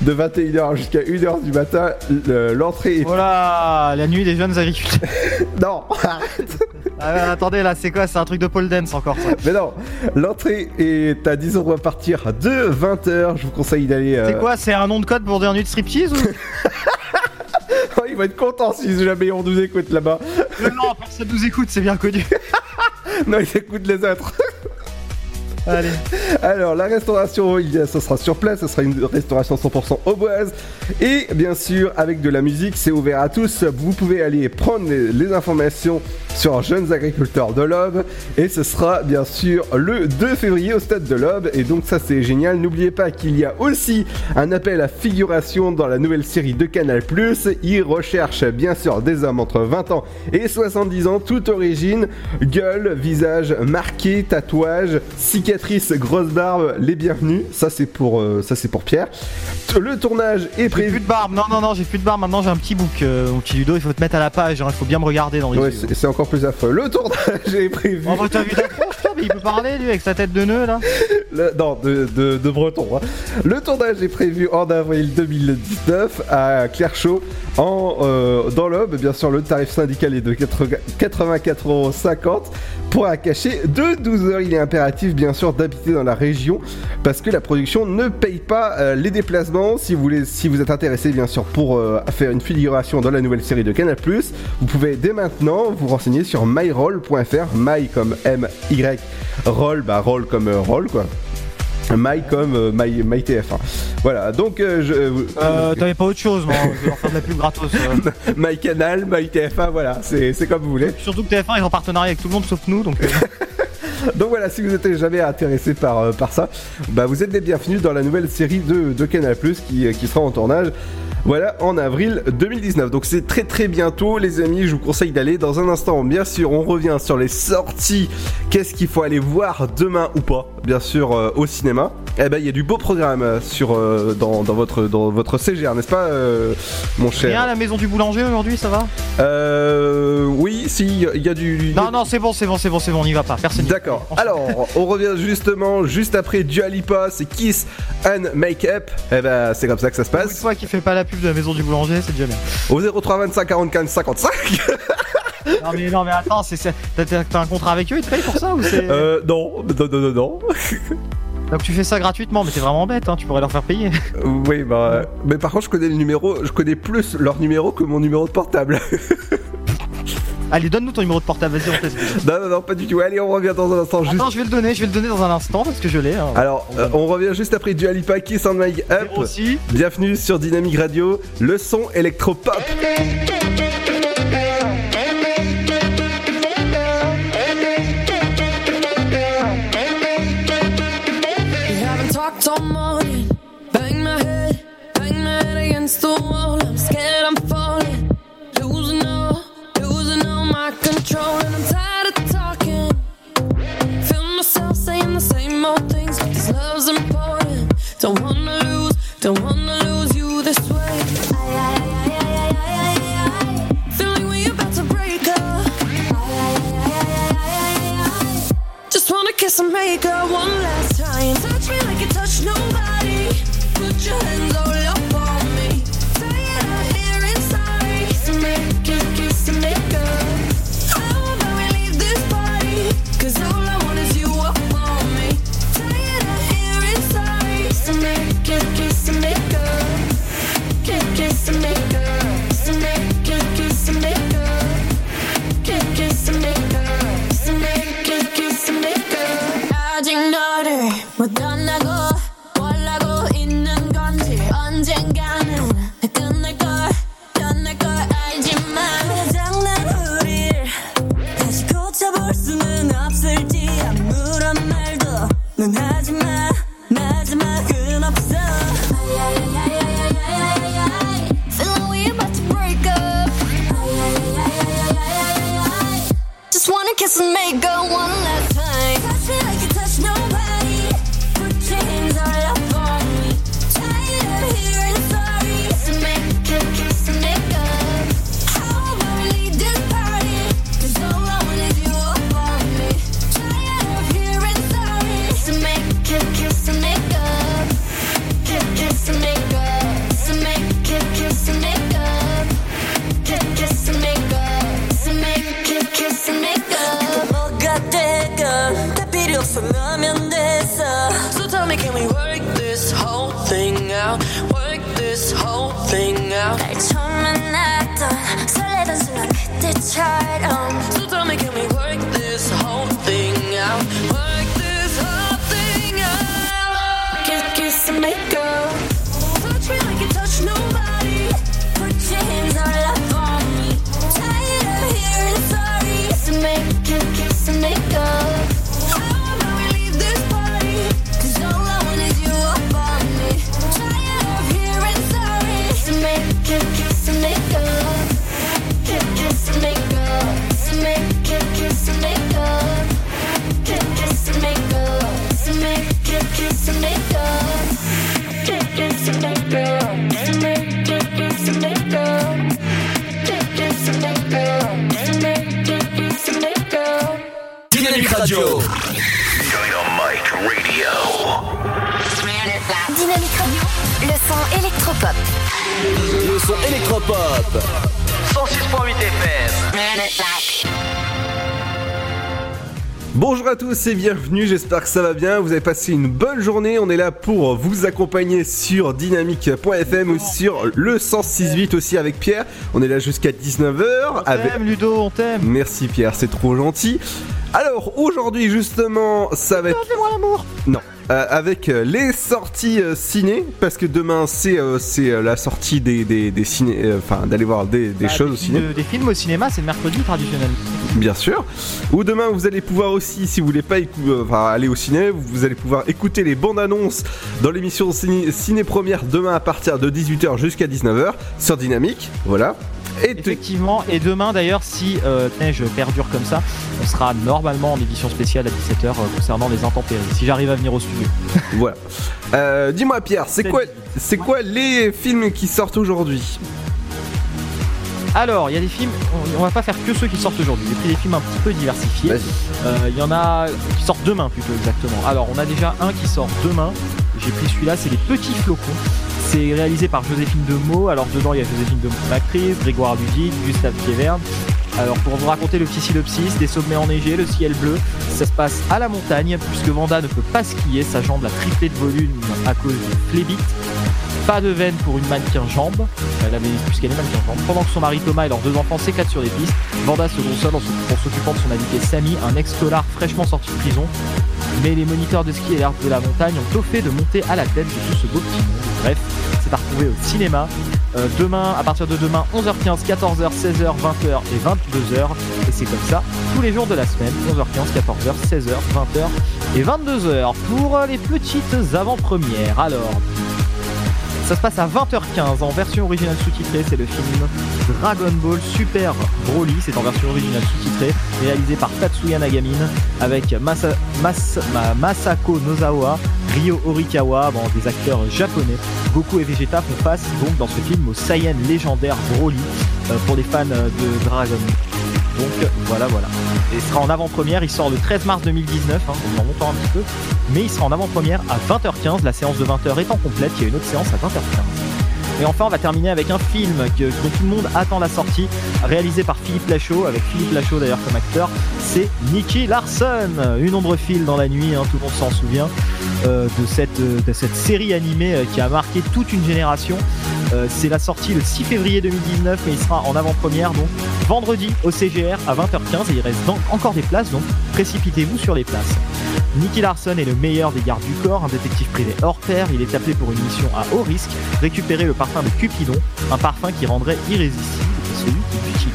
de 21h jusqu'à 1h du matin. Le- L'entrée est. Voilà, la nuit des jeunes agriculteurs. non, Ah ouais, attendez, là, c'est quoi? C'est un truc de pole dance encore ça. Mais non, l'entrée est à 10 euros à partir de 20h. Je vous conseille d'aller. euh, C'est quoi? C'est un nom de code pour dire nuit de striptease ou? Oh, il va être content si jamais on nous écoute là-bas. Non, personne nous écoute, c'est bien connu. non, il écoute les autres. Allez. Alors, la restauration, ça sera sur place, ce sera une restauration 100% auboise. Et bien sûr, avec de la musique, c'est ouvert à tous. Vous pouvez aller prendre les, les informations sur Jeunes Agriculteurs de l'Aube. Et ce sera bien sûr le 2 février au stade de l'Aube. Et donc, ça, c'est génial. N'oubliez pas qu'il y a aussi un appel à figuration dans la nouvelle série de Canal. Il recherche bien sûr des hommes entre 20 ans et 70 ans, toute origine, gueule, visage marqué, tatouage, cicatrice, grosse barbe, les bienvenus. Ça c'est pour euh, ça c'est pour Pierre. Le tournage est J'ai prévu. plus de barbe, non, non, non, j'ai plus de barbe, maintenant j'ai un petit bouc, euh, mon petit Ludo, il faut te mettre à la page, hein, il faut bien me regarder dans les Ouais, yeux. c'est encore plus affreux. Le tournage est prévu. T'as vu ta tronche, toi, mais il peut parler lui avec sa tête de nœud là non, de, breton. hein. Le tournage est prévu en avril 2019 à Clairchaux, en, euh, dans l'Aube. Bien sûr, le tarif syndical est de 84,50€ pour un cachet de 12 heures. Il est impératif, bien sûr, d'habiter dans la région parce que la production ne paye pas euh, les déplacements. Si vous, voulez, si vous êtes intéressé, bien sûr, pour euh, faire une figuration dans la nouvelle série de Canal+, vous pouvez dès maintenant vous renseigner sur myroll.fr. My comme M-Y, roll, bah roll comme euh, roll, quoi. My comme euh, My, My TF1. Voilà, donc euh, je. Euh, t'avais pas autre chose, non Je vais leur faire de la pub gratos. euh. My Canal, My TF1, voilà, c'est comme vous voulez. Surtout que TF1 est en partenariat avec tout le monde sauf nous, donc... euh, Donc voilà, si vous êtes jamais intéressé par, euh, par ça, bah vous êtes les bienvenus dans la nouvelle série de, de Canal qui, qui sera en tournage. Voilà, en avril 2019. Donc c'est très très bientôt, les amis. Je vous conseille d'aller dans un instant. Bien sûr, on revient sur les sorties. Qu'est-ce qu'il faut aller voir demain ou pas Bien sûr, euh, au cinéma? Eh ben, il y a du beau programme euh, sur euh, dans, dans votre dans votre CGR, n'est-ce pas, euh, mon cher? Rien à la maison du boulanger aujourd'hui, ça va? Euh, oui, si, il y a- il y, a du. Non, non, c'est bon, c'est bon, c'est bon, c'est bon, on n'y va pas. Personne. D'accord. Alors, on revient justement juste après Dua Lipa, c'est Kiss and Make Up. Eh ben, c'est comme ça que ça se Une passe. fois qu'il fait pas la pub de la maison du boulanger, c'est déjà bien. Au 03 25 45 55. Non mais non mais attends, t'as- un contrat avec eux, ils te payent pour ça ou c'est Euh, non, non, non, non, non. Donc tu fais ça gratuitement, mais t'es vraiment bête, hein, tu pourrais leur faire payer. Oui, bah. euh, Mais par contre, je connais le numéro, je connais plus leur numéro que mon numéro de portable. Allez, donne-nous ton numéro de portable, vas-y, on non, non, non, pas du tout. Allez, on revient dans un instant. Juste... Attends, je vais le donner, je vais le donner dans un instant parce que je l'ai. hein. Alors, euh, on revient juste après Dua Lipa, Kiss and Make Up. aussi. Bienvenue sur Dynamic Radio, le son électropop. We haven't talked all morning. Bang my head, bang my head against the wall. Don't wanna lose, don't wanna lose you this way. Feeling we about to break up. Just wanna kiss and make up one last time. Bienvenue, j'espère que ça va bien, vous avez passé une bonne journée, on est là pour vous accompagner sur dynamique.fm ou sur le 106.8 aussi avec Pierre, on est là jusqu'à 19h avec... t'aime, Ludo, on t'aime. Merci Pierre, c'est trop gentil. Alors aujourd'hui justement, ça va être... Fais-moi l'amour. Non. Euh, avec euh, les sorties euh, ciné, parce que demain c'est euh, c'est euh, la sortie des, des, des ciné, euh, enfin d'aller voir des, des Bah, choses au ciné. de- des films au cinéma, c'est le mercredi traditionnel. Bien sûr. Ou demain, vous allez pouvoir aussi, si vous voulez pas euh, enfin, aller au ciné, vous allez pouvoir écouter les bandes annonces dans l'émission Ciné, Ciné Première demain à partir de 18h jusqu'à 19h sur Dynamique. Voilà. Et Effectivement, et demain d'ailleurs, si euh, neige perdure comme ça, on sera normalement en édition spéciale à 17h euh, concernant les intempéries. Si j'arrive à venir au studio. voilà. Euh, Dis-moi, Pierre, c'est quoi, c'est quoi les films qui sortent aujourd'hui? Alors, il y a des films, on, on va pas faire que ceux qui sortent aujourd'hui. J'ai pris des films un petit peu diversifiés. Euh, Il y en a qui sortent demain plutôt exactement. Alors, on a déjà un qui sort demain. J'ai pris celui-là, c'est Les Petits Flocons. C'est réalisé par Joséphine Demeaux. Alors, dedans, il y a Joséphine Demeaux, l'actrice, Grégoire Ludig, Gustave Kieverne. Alors, pour vous raconter le petit synopsis, des sommets enneigés, le ciel bleu, ça se passe à la montagne, puisque Vanda ne peut pas skier, sa jambe l'a triplé de volume à cause du phlébite. Pas de veine pour une mannequin jambe, elle avait puisqu'elle est mannequin jambe. Pendant que son mari Thomas et leurs deux enfants s'éclatent sur les pistes, Vanda se console en s'occupant de son invité Samy, un ex-tolard fraîchement sorti de prison. Mais les moniteurs de ski et l'herbe de la montagne ont fait de monter à la tête de ce beau petit monde. Bref, c'est à retrouver au cinéma. Euh, demain, à partir de demain, 11h15, 14h, 16h, 20h et 22h. Et c'est comme ça tous les jours de la semaine, 11h15, 14h, 16h, 20h et 22h pour les petites avant-premières. Alors, ça se passe à 20h15 en version originale sous-titrée. C'est le film Dragon Ball Super Broly. C'est en version originale sous-titrée, réalisé par Tatsuya Nagamine avec Masa- Mas- Ma- Masako Nozawa, Ryo Horikawa, bon, des acteurs japonais. Goku et Vegeta font face donc dans ce film au Saiyan légendaire Broly euh, pour les fans euh, de Dragon. Donc voilà, voilà. Et il sera en avant-première, il sort le 13 mars 2019, hein, en montant un petit peu. Mais il sera en avant-première à 20h15, la séance de 20h étant complète, il y a une autre séance à 20h15. Et enfin, on va terminer avec un film que, dont tout le monde attend la sortie, réalisé par Philippe Lachaud, avec Philippe Lachaud d'ailleurs comme acteur. C'est Nicky Larson, une ombre file dans la nuit, hein, tout le monde s'en souvient, euh, de, cette, euh, de cette série animée euh, qui a marqué toute une génération. C'est la sortie le 6 février 2019, mais il sera en avant-première donc vendredi au CGR à 20h15 et il reste donc encore des places, donc précipitez-vous sur les places. Nicky Larson est le meilleur des gardes du corps, un détective privé hors pair. Il est appelé pour une mission à haut risque, récupérer le parfum de Cupidon, un parfum qui rendrait irrésistible celui qui l'utilise.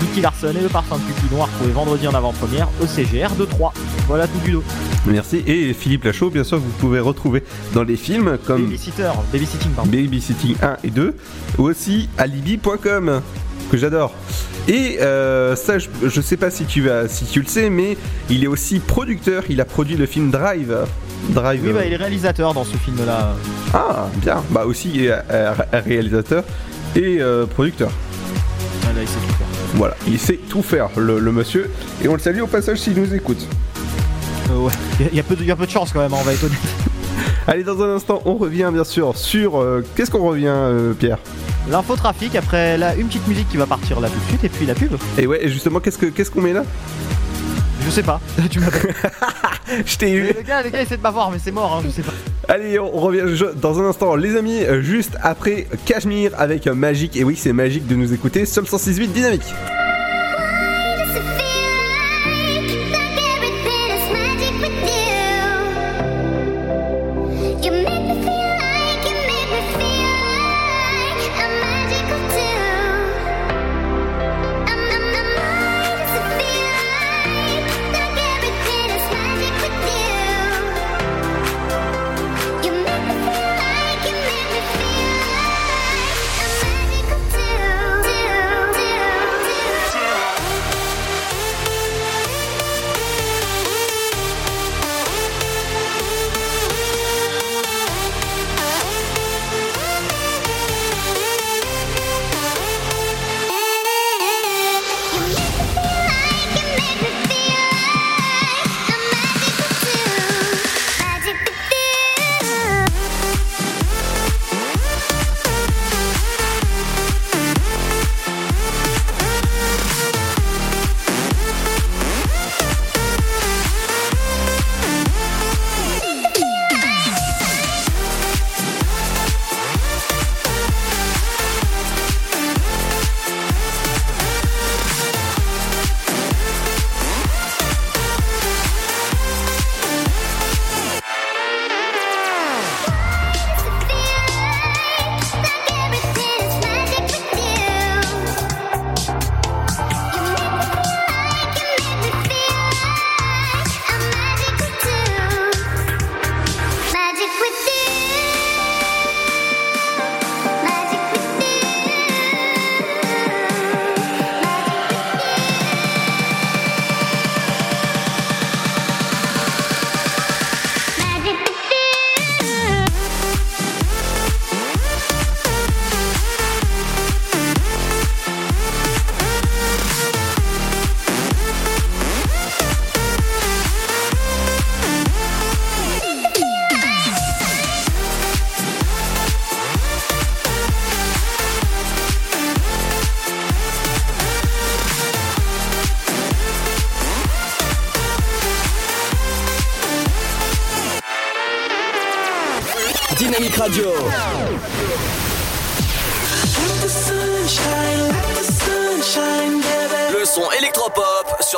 Nicky Larson et le parfum de Cupidon à retrouver vendredi en avant-première au CGR de 3. Voilà tout du lot. Merci. Et Philippe Lachaud, bien sûr, vous pouvez retrouver dans les films comme Babysitter, babysitting, pardon. Babysitting 1 et 2, ou aussi alibi.com, que j'adore. Et euh, ça, je, je sais pas si tu, vas, si tu le sais, mais il est aussi producteur. Il a produit le film Drive. Drive. Oui, bah, il est réalisateur dans ce film-là. Ah, bien. Bah aussi il est, euh, réalisateur et euh, producteur. Ah, là, il sait tout faire. Voilà, il sait tout faire, le, le monsieur. Et on le salue au passage s'il nous écoute. Euh, ouais, il y, a- peu de- il y a peu de chance quand même, hein, on va être honnête. Allez, dans un instant, on revient bien sûr sur. Qu'est-ce qu'on revient, euh, Pierre L'infotrafic, après là, une petite musique qui va partir là tout de suite, et puis la pub. Et ouais, et justement, qu'est-ce que- qu'est-ce qu'on met là? Je sais pas, tu Je t'ai eu. Le gars, le gars essaie de m'avoir, mais c'est mort, hein, je sais pas. Allez, on revient dans un instant, les amis, juste après Cashmere avec Magique. Et oui, c'est magique de nous écouter, seul 168 dynamique.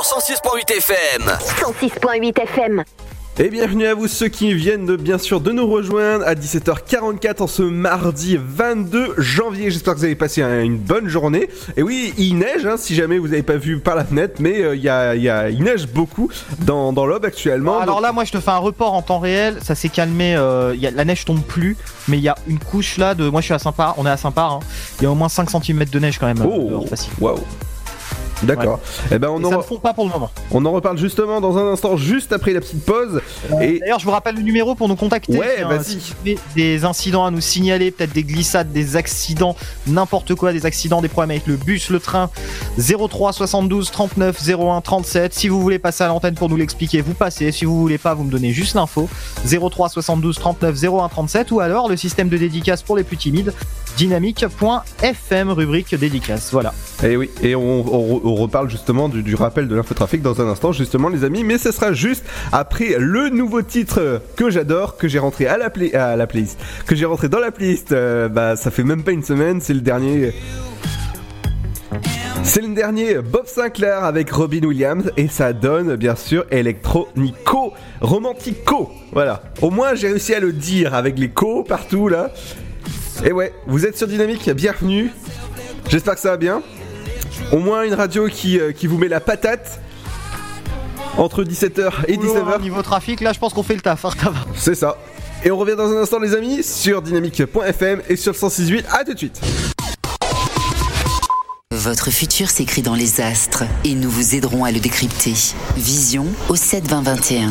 Sur 106.8 FM. 106.8 FM. Et bienvenue à vous ceux qui viennent de, bien sûr de nous rejoindre à 17h44 en ce mardi 22 janvier. J'espère que vous avez passé un- une bonne journée. Et oui, il neige, hein, si jamais vous n'avez pas vu par la fenêtre, mais euh, il y a, il y a- il neige beaucoup dans, dans l'Aube actuellement. Alors Donc- là, moi, je te fais un report en temps réel. Ça s'est calmé. euh, il y a, la neige tombe plus, mais il y a une couche là de. Moi, je suis à Saint-Par. On est à Saint-Par. hein. Il y a au moins 5 cm de neige quand même. Oh, facile. Waouh. D'accord. Eh ben on Et en, ça ne fond pas pour le moment. on en reparle justement dans un instant, juste après la petite pause. Et D'ailleurs, je vous rappelle le numéro pour nous contacter. Ouais, vas-y. Si vous avez des incidents à nous signaler, peut-être des glissades, des accidents, n'importe quoi, des accidents, des problèmes avec le bus, le train. 03 72 39 01 37. Si vous voulez passer à l'antenne pour nous l'expliquer, vous passez. Si vous voulez pas, vous me donnez juste l'info. 03 72 39 01 37 ou alors le système de dédicace pour les plus timides dynamique.fm rubrique dédicace. Voilà. Et oui, et on, on- on reparle justement du, rappel de l'infotrafic dans un instant, justement, les amis. Mais ce sera juste après le nouveau titre que j'adore, que j'ai rentré à la, play, à la playlist, que j'ai rentré dans la playlist. euh, bah, ça fait même pas une semaine, c'est le dernier. C'est le dernier Bob Sinclair avec Robin Williams et ça donne bien sûr électronico romantico. Voilà. Au moins j'ai réussi à le dire avec les co partout là. Et ouais, vous êtes sur Dynamique, bienvenue. J'espère que ça va bien. Au moins une radio qui, euh, qui vous met la patate entre 17h et Boulot, hein, 19h. Niveau trafic, là, je pense qu'on fait le taf. hein. C'est ça. Et on revient dans un instant les amis sur dynamique.fm et sur le 168. À tout de suite. Votre futur s'écrit dans les astres et nous vous aiderons à le décrypter. Vision au 7 20 21.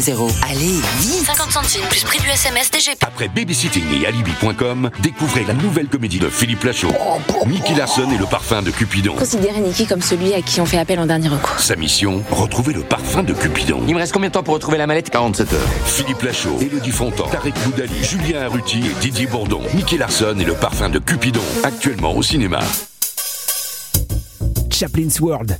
Allez, vite 50 centimes plus prix du SMS DGP. Après Babysitting et Alibi.com, découvrez la nouvelle comédie de Philippe Lachaud. Nicky Larson et le parfum de Cupidon. Considérez Nicky comme celui à qui on fait appel en dernier recours. Sa mission, retrouver le parfum de Cupidon. Il me reste combien de temps pour retrouver la mallette? 47 heures. Philippe Lachaud, Elodie Fontan, Tarek Boudali, Julien Arruti et Didier Bourdon. Nicky Larson et le parfum de Cupidon. Actuellement au cinéma. Chaplin's World.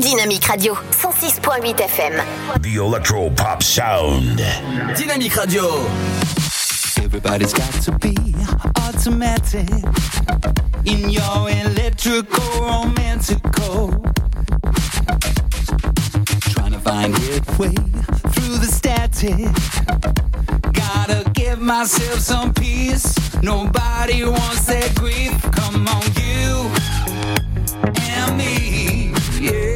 Dynamique Radio, 106.8 FM. The Electro Pop Sound. Dynamique Radio. Everybody's got to be automatic in your electrical romantical. Trying to find its way through the static. Gotta give myself some peace. Nobody wants that grief. Come on, you and me. Yeah, we're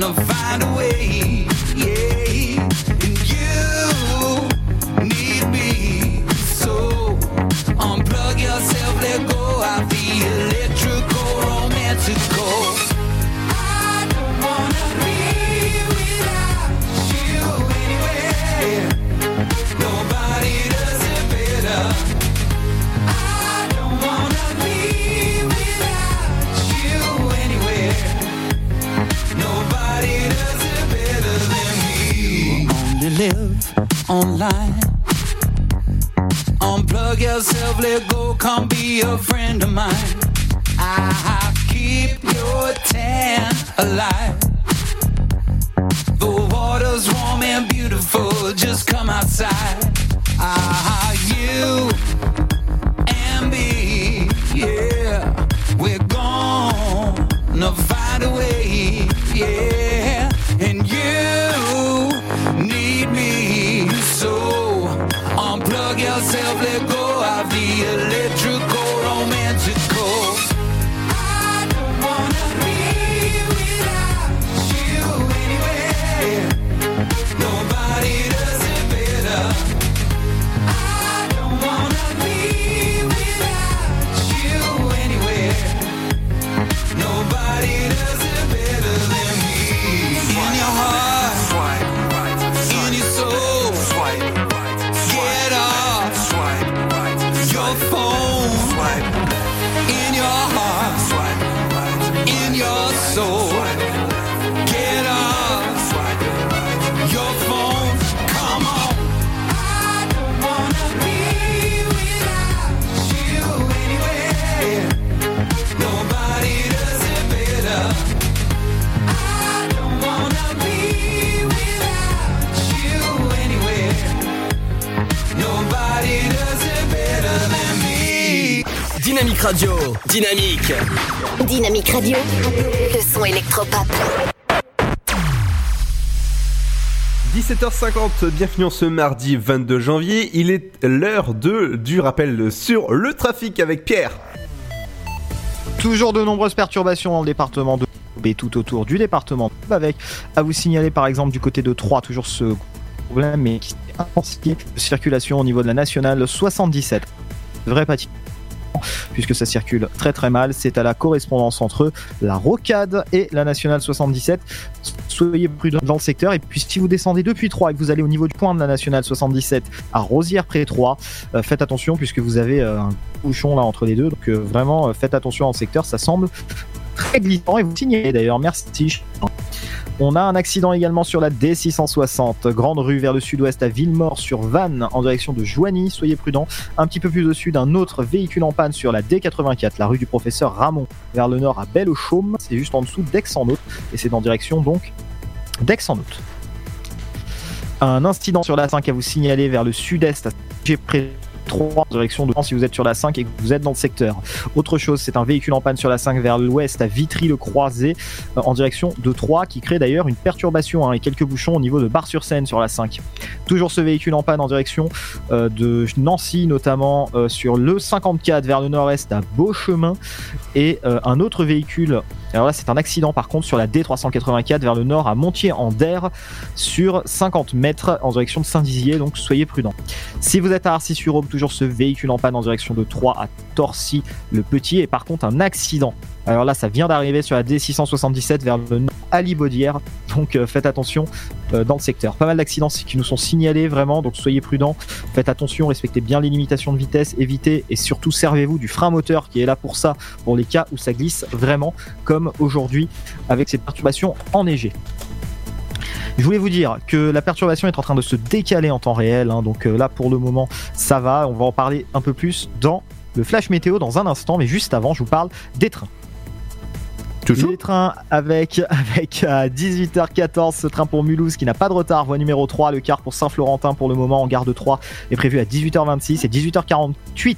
Nevada online. Unplug yourself, let go, come be a friend of mine. I keep your tan alive. The water's warm and beautiful, just come outside. Ah, you and me, yeah, we're gonna find a way, yeah, and you Dynamique Radio, dynamique. Dynamique Radio, le son électropop. 17h50, bienvenue en ce mardi 22 janvier. Il est l'heure de du rappel sur le trafic avec Pierre. Toujours de nombreuses perturbations dans le département de et tout autour du département avec à vous signaler par exemple du côté de Troyes toujours ce problème mais qui s'est intensifié de circulation au niveau de la nationale 77 vrai puisque ça circule très très mal. C'est à la correspondance entre la rocade et la nationale 77 soyez prudents dans le secteur. Et puis si vous descendez depuis Troyes et que vous allez au niveau du point de la nationale 77 à Rosière près Troyes euh, faites attention puisque vous avez euh, un bouchon là entre les deux. Donc euh, vraiment faites attention le secteur. Ça semble très glissant et vous signez d'ailleurs. Merci on a un accident également sur la D660, grande rue vers le sud-ouest à Villemort sur Vannes en direction de Joigny, soyez prudents. Un petit peu plus au sud, un autre véhicule en panne sur la D84, la rue du professeur Ramon vers le nord à Belle-aux-Chaumes, c'est juste en dessous d'Aix-en-Othe et c'est en direction donc d'Aix-en-Othe. Un incident sur la 5 à vous signaler vers le sud-est 3 en direction de si vous êtes sur la 5 et que vous êtes dans le secteur. Autre chose, c'est un véhicule en panne sur la 5 vers l'ouest à Vitry-le-Croisé euh, en direction de 3 qui crée d'ailleurs une perturbation hein, et quelques bouchons au niveau de Bar-sur-Seine sur la 5. Toujours ce véhicule en panne en direction euh, de Nancy notamment euh, sur le 54 vers le nord-est à Beauchemin et un autre véhicule alors là, c'est un accident par contre sur la D384 vers le nord à Montier-en-Der sur 50 mètres en direction de Saint-Dizier, donc soyez prudents. Si vous êtes à Arcis-sur-Aube, ce véhicule en panne en direction de Troyes à Torcy-le-Petit et par contre un accident. Alors là, ça vient d'arriver sur la D677 vers le nord à Libaudière, donc euh, faites attention euh, dans le secteur. Pas mal d'accidents qui nous sont signalés vraiment, donc soyez prudents, faites attention, respectez bien les limitations de vitesse, évitez et surtout servez-vous du frein moteur qui est là pour ça, pour les cas où ça glisse vraiment, comme aujourd'hui avec ces perturbations enneigées. Je voulais vous dire que la perturbation est en train de se décaler en temps réel, hein, donc euh, là pour le moment ça va, on va en parler un peu plus dans le flash météo dans un instant, mais juste avant je vous parle des trains. Les trains avec, avec à 18h14 ce train pour Mulhouse qui n'a pas de retard, voie numéro 3, le quart pour Saint-Florentin pour le moment en gare de 3 est prévu à 18h26 et 18h48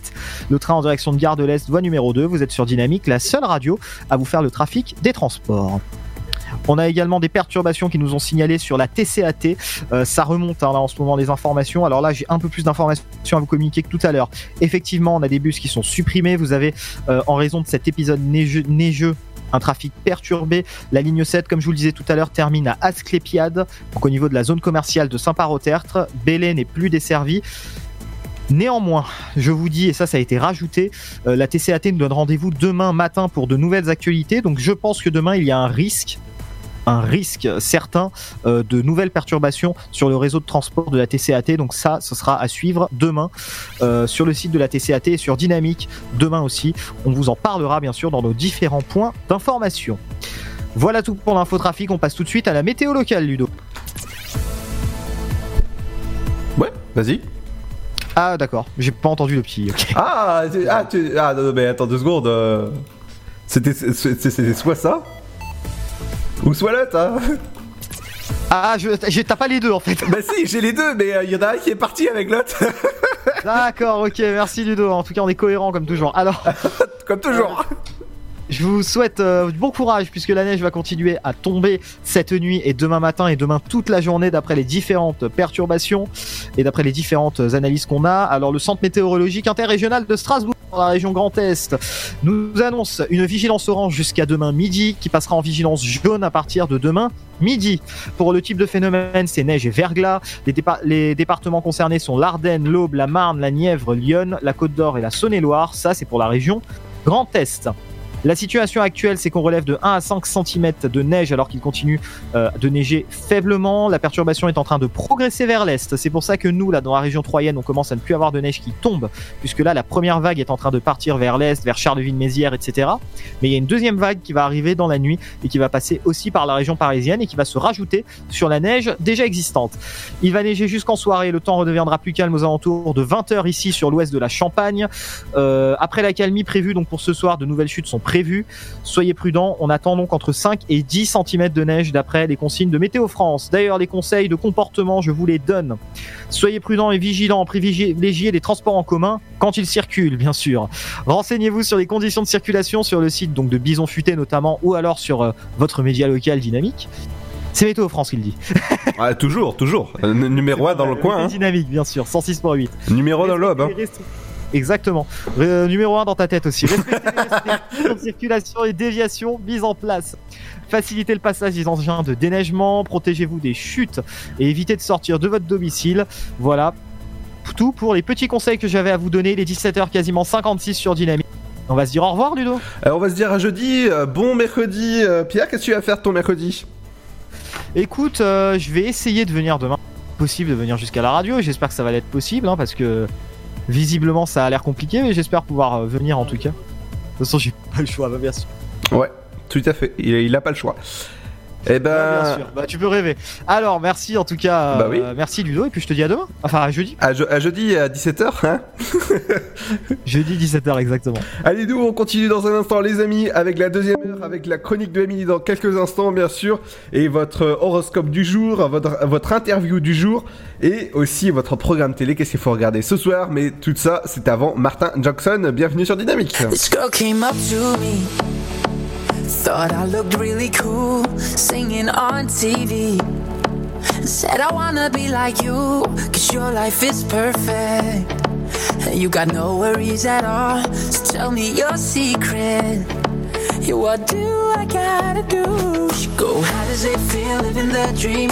le train en direction de gare de l'Est, voie numéro 2, vous êtes sur Dynamique, la seule radio à vous faire le trafic des transports. On a également des perturbations qui nous ont signalé sur la TCAT. Euh, ça remonte hein, là en ce moment les informations. Alors là, j'ai un peu plus d'informations à vous communiquer que tout à l'heure. Effectivement, on a des bus qui sont supprimés. Vous avez, euh, en raison de cet épisode neigeux, un trafic perturbé. La ligne 7, comme je vous le disais tout à l'heure, termine à Asclépiade, donc au niveau de la zone commerciale de Saint-Par-au-Tertre. Bélé n'est plus desservie. Néanmoins, je vous dis, et ça, ça a été rajouté, euh, la TCAT nous donne rendez-vous demain matin pour de nouvelles actualités. Donc, je pense que demain, il y a un risque, un risque certain euh, de nouvelles perturbations sur le réseau de transport de la TCAT. Donc, ça, ce sera à suivre demain euh, sur le site de la TCAT et sur Dynamique demain aussi. On vous en parlera bien sûr dans nos différents points d'information. Voilà tout pour l'infotrafic. On passe tout de suite à la météo locale, Ludo. Ouais, vas-y. Ah d'accord, j'ai pas entendu le petit. Ah, tu- ah, tu- ah, non, mais attends deux secondes. euh. C'était soit ça, ou soit l'autre, hein Ah, je, j'ai- t'as pas les deux en fait. Bah si, j'ai les deux, mais il y en a un qui est parti avec l'autre. D'accord, ok, merci Ludo. En tout cas, on est cohérent comme toujours. Alors, Comme toujours. Je vous souhaite euh, bon courage puisque la neige va continuer à tomber cette nuit et demain matin et demain toute la journée d'après les différentes perturbations et d'après les différentes analyses qu'on a. Alors, le centre météorologique interrégional de Strasbourg, la région Grand Est, nous annonce une vigilance orange jusqu'à demain midi qui passera en vigilance jaune à partir de demain midi. Pour le type de phénomène, c'est neige et verglas. Les départements concernés sont l'Ardenne, l'Aube, la Marne, la Nièvre, Lyon, la Côte d'Or et la Saône-et-Loire. Ça, c'est pour la région Grand Est. La situation actuelle, c'est qu'on relève de 1 à 5 cm de neige alors qu'il continue euh, de neiger faiblement. La perturbation est en train de progresser vers l'est. C'est pour ça que nous, là, dans la région troyenne, on commence à ne plus avoir de neige qui tombe, puisque là, la première vague est en train de partir vers l'est, vers Charleville-Mézières, etc. Mais il y a une deuxième vague qui va arriver dans la nuit et qui va passer aussi par la région parisienne et qui va se rajouter sur la neige déjà existante. Il va neiger jusqu'en soirée. Le temps redeviendra plus calme aux alentours de 20h ici sur l'ouest de la Champagne. Euh, après la calmie prévue donc pour ce soir, de nouvelles chutes sont prévues. Soyez prudents, on attend donc entre 5 et 10 cm de neige d'après les consignes de Météo France. D'ailleurs, les conseils de comportement, je vous les donne. Soyez prudents et vigilants, privilégiez les transports en commun quand ils circulent, bien sûr. Renseignez-vous sur les conditions de circulation sur le site donc de Bison Futé notamment ou alors sur euh, votre média local dynamique. C'est Météo France qui le dit. Toujours, toujours. Euh, n- numéro 1 dans le coin, hein. Dynamique, bien sûr, 106.8. Numéro dans hein. Exactement. Euh, numéro 1 dans ta tête aussi. Respectez les restrictions de circulation et déviation mises en place. Facilitez le passage des engins de déneigement, protégez-vous des chutes et évitez de sortir de votre domicile. Voilà. Tout pour les petits conseils que j'avais à vous donner. Les 17h quasiment 56 sur Dynamique. On va se dire au revoir, Ludo. Euh, on va se dire à jeudi. euh, bon mercredi. Euh, Pierre, qu'est-ce que tu vas faire de ton mercredi? Écoute, euh, je vais essayer de venir demain. Possible de venir jusqu'à la radio. J'espère que ça va être possible hein, parce que visiblement ça a l'air compliqué, mais j'espère pouvoir euh, venir en tout cas. De toute façon, j'ai pas le choix, bien sûr. Ouais, tout à fait. Il, il a pas le choix. Eh ben. Ah, bien sûr. Bah, tu peux rêver. Alors, merci en tout cas. Bah oui. euh, merci Ludo, et puis je te dis à demain. Enfin, à jeudi. À, je- à jeudi à 17h, hein Jeudi 17h exactement. Allez, nous, on continue dans un instant, les amis, avec la deuxième heure, avec la chronique de Emily dans quelques instants, bien sûr, et votre horoscope du jour, votre, votre interview du jour, et aussi votre programme télé, qu'est-ce qu'il faut regarder ce soir, mais tout ça, c'est avant Martin Jackson, bienvenue sur Dynamique. This girl came up to me. Thought I looked really cool singing on TV. Said I wanna be like you, cause your life is perfect. And you got no worries at all. So tell me your secret. Yeah, what do I gotta do? She go, How does it feel living the dream?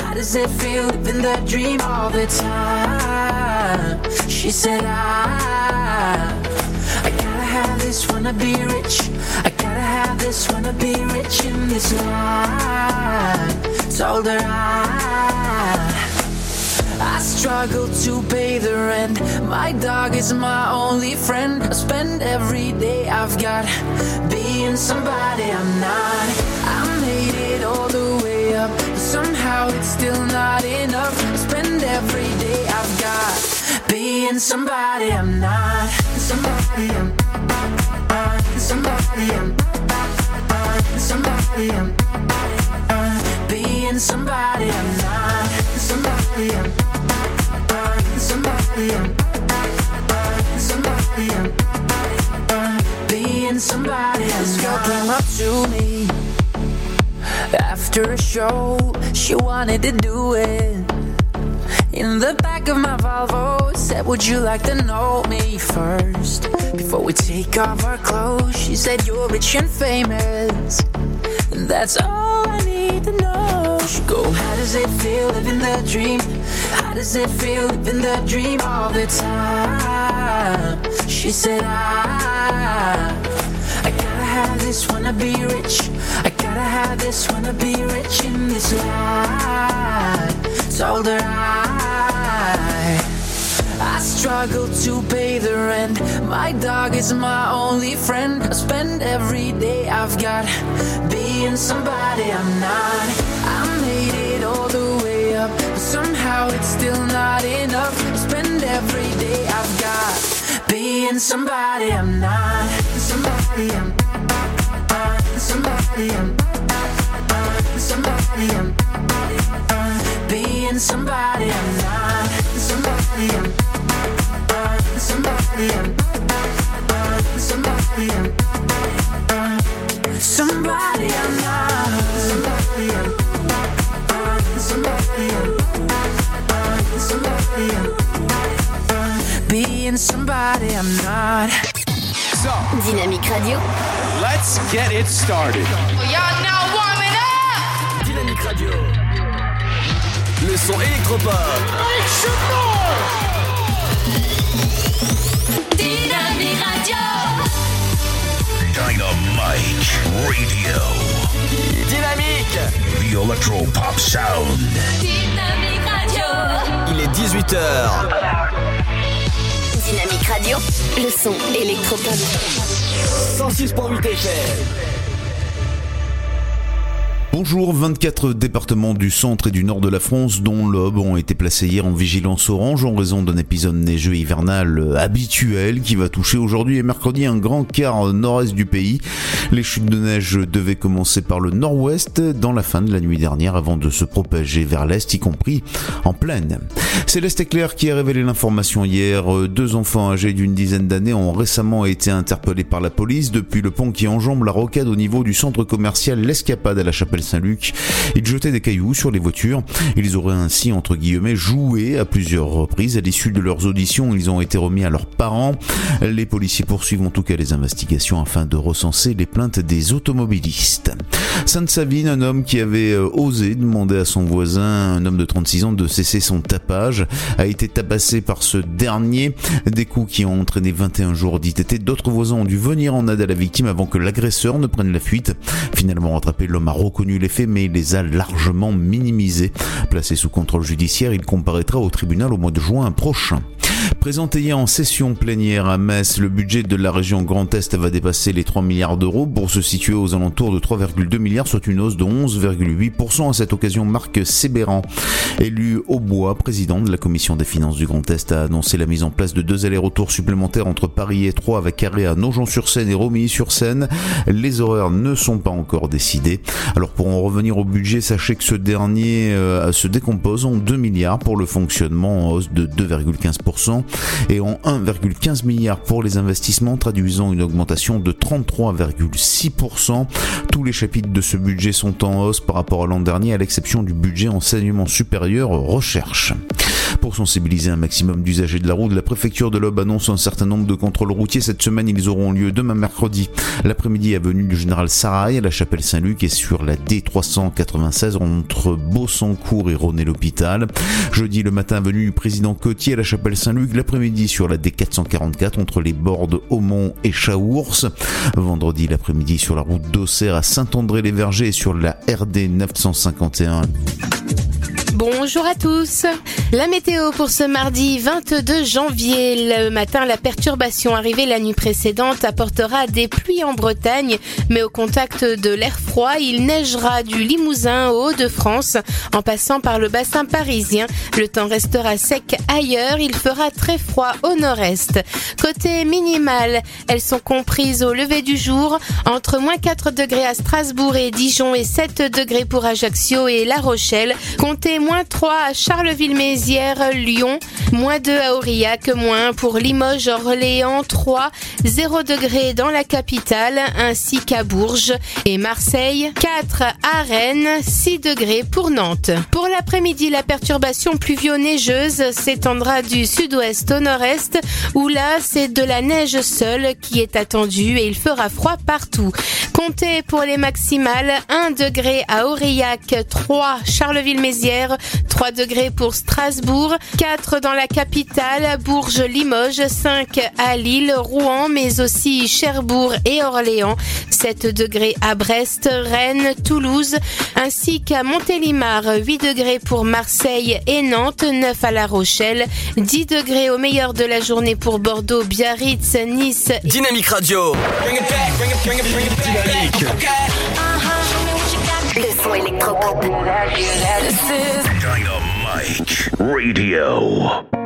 How does it feel living the dream all the time? She said, ah, I, I gotta have this, wanna be rich. I gotta have this, wanna be rich in this life. Told her I. I struggle to pay the rent. My dog is my only friend. I spend every day I've got being somebody I'm not. I made it all the way up, but somehow it's still not enough. I spend every day I've got being somebody I'm not. Somebody I'm. Somebody I'm. Somebody I'm. Being somebody I'm not. Somebody I'm. This after a show. She wanted to do it. In the back of my Volvo, said, Would you like to know me first? Before we take off our clothes, she said, You're rich and famous. And that's all I need to know. She go, How does it feel living the dream? How does it feel living the dream all the time? She said, I, I gotta have this, wanna be rich. I gotta have this, wanna be rich in this life. Told her I, I struggle to pay the rent. My dog is my only friend. I spend every day I've got being somebody I'm not. I made it all the way up, but somehow it's still not enough. I spend every day I've got being somebody I'm not. Somebody I'm. somebody I'm somebody I'm being somebody I'm not somebody I'm somebody I'm somebody I'm somebody I'm not somebody I'm somebody I'm somebody I'm being somebody I'm not Dynamique Radio. Let's get it started. Y'all now Le son électropop. Dynamique Radio. Dynamite Radio. Dynamique. The Electro Pop Sound. Dynamique Radio. Il est 18h. Dynamique Radio. Le son électropop. 106.8 FM. Bonjour, 24 départements du centre et du nord de la France, dont l'Aube, ont été placés hier en vigilance orange en raison d'un épisode neigeux hivernal habituel qui va toucher aujourd'hui et mercredi un grand quart nord-est du pays. Les chutes de neige devaient commencer par le nord-ouest dans la fin de la nuit dernière avant de se propager vers l'est, y compris en plaine. Céleste Éclair qui a révélé l'information hier. Deux enfants âgés d'une dizaine d'années ont récemment été interpellés par la police depuis le pont qui enjambe la rocade au niveau du centre commercial L'Escapade à la Chapelle Saint-Luc. Ils jetaient des cailloux sur les voitures. Ils auraient ainsi, entre guillemets, joué à plusieurs reprises. À l'issue de leurs auditions, ils ont été remis à leurs parents. Les policiers poursuivent en tout cas les investigations afin de recenser les plaintes des automobilistes. Sainte-Savine, un homme qui avait euh, osé demander à son voisin, un homme de 36 ans, de cesser son tapage, a été tabassé par ce dernier. Des coups qui ont entraîné 21 jours d'ITT. D'autres voisins ont dû venir en aide à la victime avant que l'agresseur ne prenne la fuite. Finalement rattrapé, l'homme a reconnu les faits, mais il les a largement minimisés. Placé sous contrôle judiciaire, il comparaîtra au tribunal au mois de juin prochain. Présenté hier en session plénière à Metz, le budget de la région Grand Est va dépasser les 3 milliards d'euros pour se situer aux alentours de 3,2 milliards, soit une hausse de 11,8%. À cette occasion, Marc Sébéran, élu au bois, président de la commission des finances du Grand Est, a annoncé la mise en place de deux allers-retours supplémentaires entre Paris et Troyes avec arrêt à Nogent-sur-Seine et Romilly-sur-Seine. Les horaires ne sont pas encore décidés. Alors pour en revenir au budget, sachez que ce dernier euh, se décompose en 2 milliards pour le fonctionnement en hausse de 2,15% et en 1,15 milliards pour les investissements, traduisant une augmentation de 33,6%. Tous les chapitres de ce budget sont en hausse par rapport à l'an dernier, à l'exception du budget enseignement supérieur recherche. Pour sensibiliser un maximum d'usagers de la route, la préfecture de l'Aube annonce un certain nombre de contrôles routiers. Cette semaine, ils auront lieu demain mercredi, l'après-midi avenue du Général Sarail à la Chapelle Saint-Luc et sur la D396 entre Beausancourt et René-l'Hôpital. Jeudi, le matin, avenue du Président Cotier à la Chapelle Saint-Luc. L'après-midi sur la D444 entre les Bordes, Aumont et Chaours. Vendredi, l'après-midi sur la route d'Auxerre à Saint-André-les-Vergers et sur la RD 951. Bonjour à tous. La météo pour ce mardi 22 janvier. Le matin, la perturbation arrivée la nuit précédente apportera des pluies en Bretagne, mais au contact de l'air froid, il neigera du Limousin au Hauts-de-France en passant par le bassin parisien. Le temps restera sec ailleurs, il fera très froid au nord-est. Côté minimal, elles sont comprises au lever du jour entre moins 4 degrés à Strasbourg et Dijon et 7 degrés pour Ajaccio et La Rochelle. Comptez moins 3 à Charleville-Mézières, Lyon, moins 2 à Aurillac, moins 1 pour Limoges, Orléans, 3, 0 degrés dans la capitale, ainsi qu'à Bourges et Marseille, 4 à Rennes, 6 degrés pour Nantes. Pour l'après-midi, la perturbation pluvio-neigeuse s'étendra du sud-ouest au nord-est, où là, c'est de la neige seule qui est attendue et il fera froid partout. Comptez pour les maximales 1 degré à Aurillac, 3 Charleville-Mézières, 3 degrés pour Strasbourg, 4 dans la capitale, Bourges, Limoges, 5 à Lille, Rouen, mais aussi Cherbourg et Orléans, 7 degrés à Brest, Rennes, Toulouse, ainsi qu'à Montélimar, 8 degrés pour Marseille et Nantes, 9 à La Rochelle, 10 degrés au meilleur de la journée pour Bordeaux, Biarritz, Nice. Dynamique Radio. Bring it back, bring it, bring it, bring it back. Dynamique. Le son électropop. Dynamite Radio.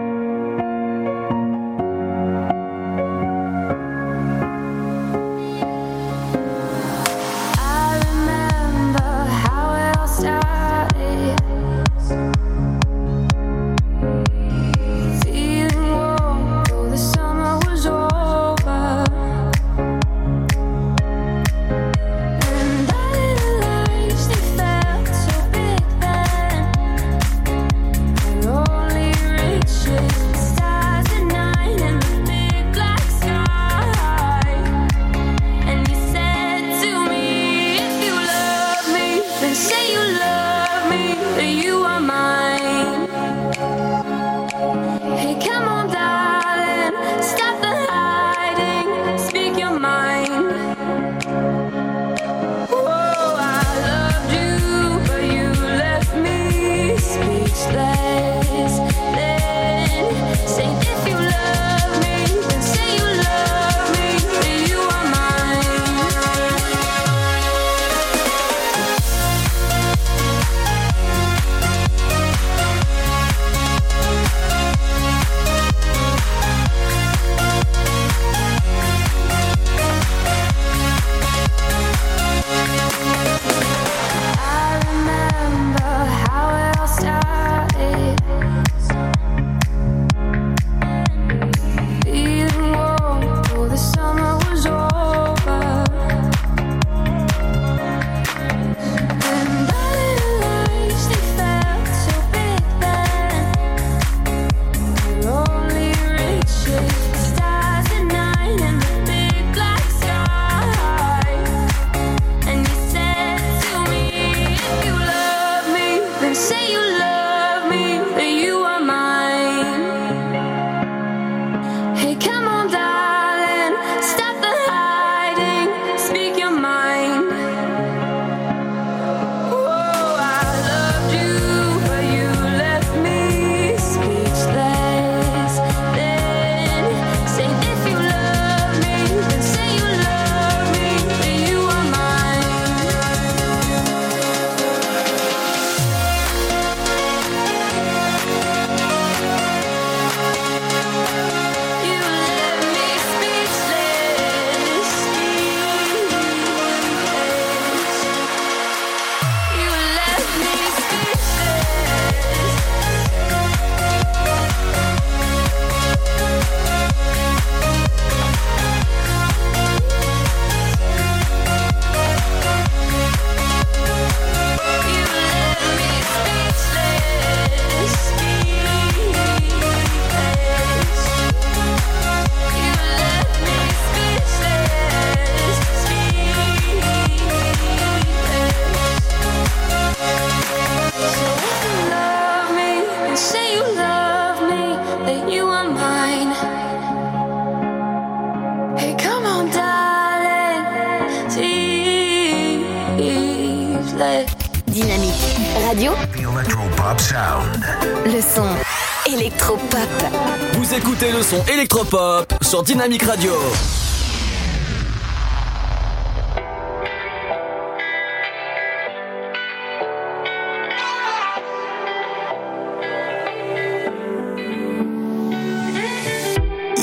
Dynamique Radio.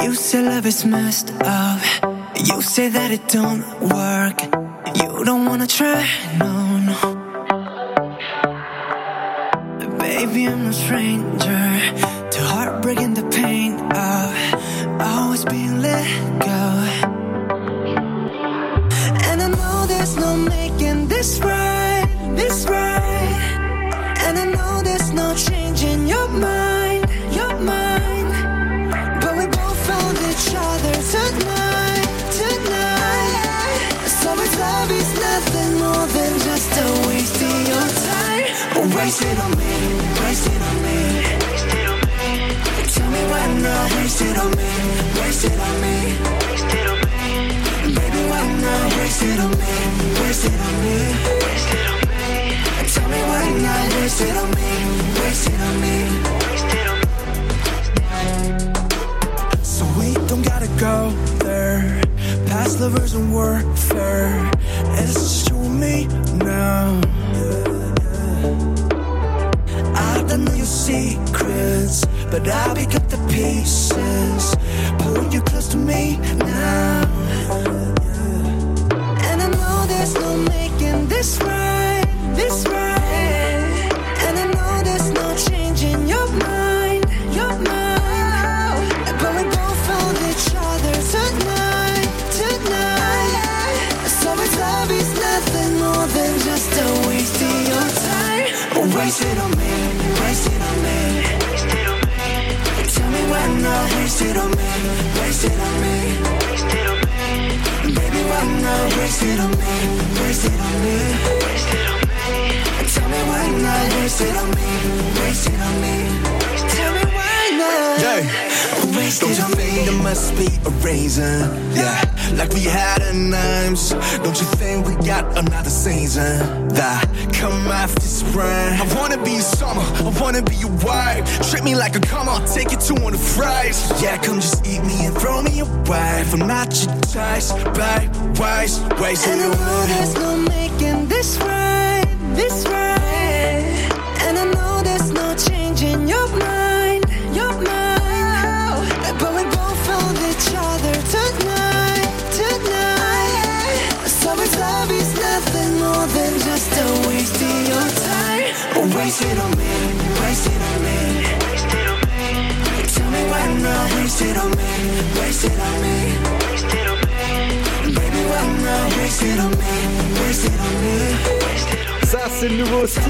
You say love is messed up. You say that it don't work. You don't wanna try, no. Time, waste it on me, waste it on me. Tell me why not waste it on me, waste it on me. Baby, why not waste it on me, waste it on me. Ça, c'est le nouveau Steve.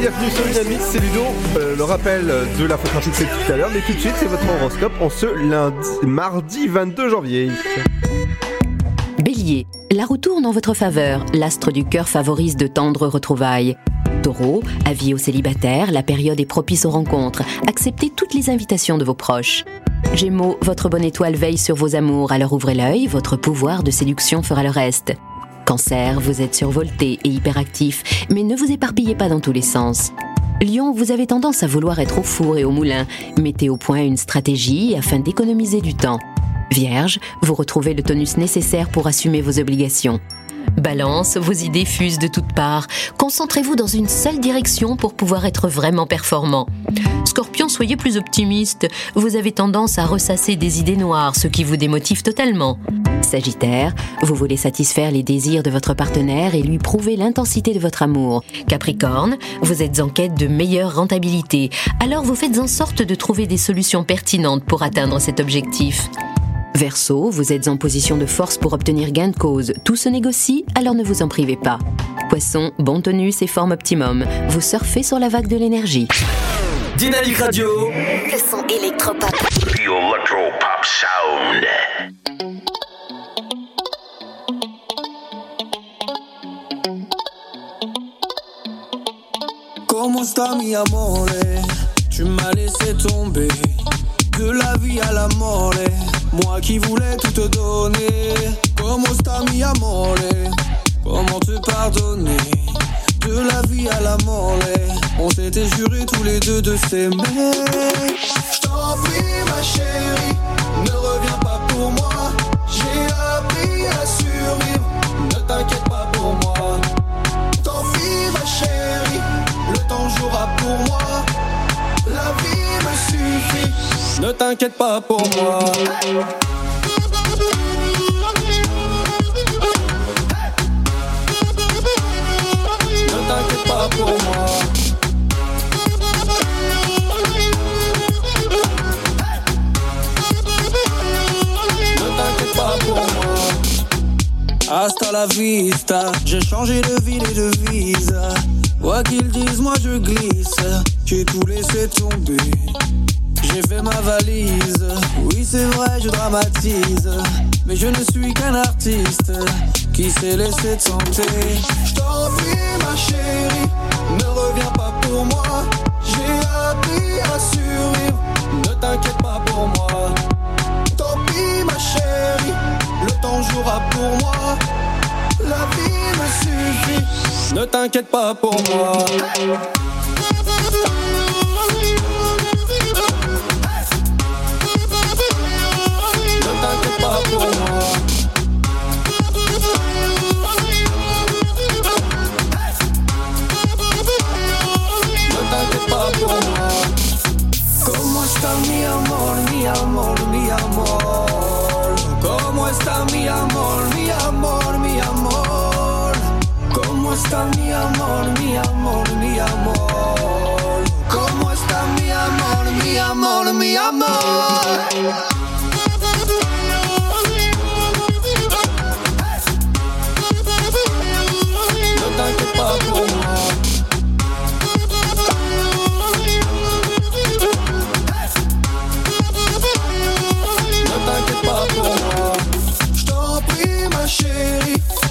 Bienvenue sur Dynamique, c'est Ludo. Euh, le rappel de la trafic, c'est tout à l'heure. Mais tout de suite, c'est votre horoscope en ce lundi, mardi 22 janvier. Bélier, la roue tourne en votre faveur. L'astre du cœur favorise de tendres retrouvailles. Avis aux célibataires, la période est propice aux rencontres. Acceptez toutes les invitations de vos proches. Gémeaux, votre bonne étoile veille sur vos amours, alors ouvrez l'œil, votre pouvoir de séduction fera le reste. Cancer, vous êtes survolté et hyperactif, mais ne vous éparpillez pas dans tous les sens. Lion, vous avez tendance à vouloir être au four et au moulin. Mettez au point une stratégie afin d'économiser du temps. Vierge, vous retrouvez le tonus nécessaire pour assumer vos obligations. Balance, vos idées fusent de toutes parts. Concentrez-vous dans une seule direction pour pouvoir être vraiment performant. Scorpion, soyez plus optimiste. Vous avez tendance à ressasser des idées noires, ce qui vous démotive totalement. Sagittaire, vous voulez satisfaire les désirs de votre partenaire et lui prouver l'intensité de votre amour. Capricorne, vous êtes en quête de meilleure rentabilité, alors vous faites en sorte de trouver des solutions pertinentes pour atteindre cet objectif. Verseau, vous êtes en position de force pour obtenir gain de cause. Tout se négocie, alors ne vous en privez pas. Poisson, bon tonus et forme optimum. Vous surfez sur la vague de l'énergie. Dynamique Radio. Le son électropop. The Electro Pop Sound. Comment sta mi amore? Tu m'as laissé tomber de la vie à la mort. Moi qui voulais tout te donner. Comment sta mi amore? Comment te pardonner? De la vie à la mort. On s'était juré tous les deux de s'aimer. Je t'en ma chérie, ne reviens pas pour moi. J'ai appris à survivre, ne t'inquiète pas pour moi. Tant ma chérie, le temps jouera pour moi. La vie me suffit, ne t'inquiète pas pour moi. Ne t'inquiète pas pour moi. Hasta la vista, j'ai changé de ville et de vise. Quoi qu'ils disent, moi je glisse. J'ai tout laissé tomber. J'ai fait ma valise. Oui, c'est vrai, je dramatise. Mais je ne suis qu'un artiste qui s'est laissé tenter. Je t'en prie, ma chérie, ne reviens pas pour moi. J'ai appris à survivre. Ne t'inquiète pas pour moi. Tant pis, ma chérie, le temps jouera pour moi. La vie me suffit. Ne t'inquiète pas pour moi. Mi amor, mi amor, mi amor, mi amor?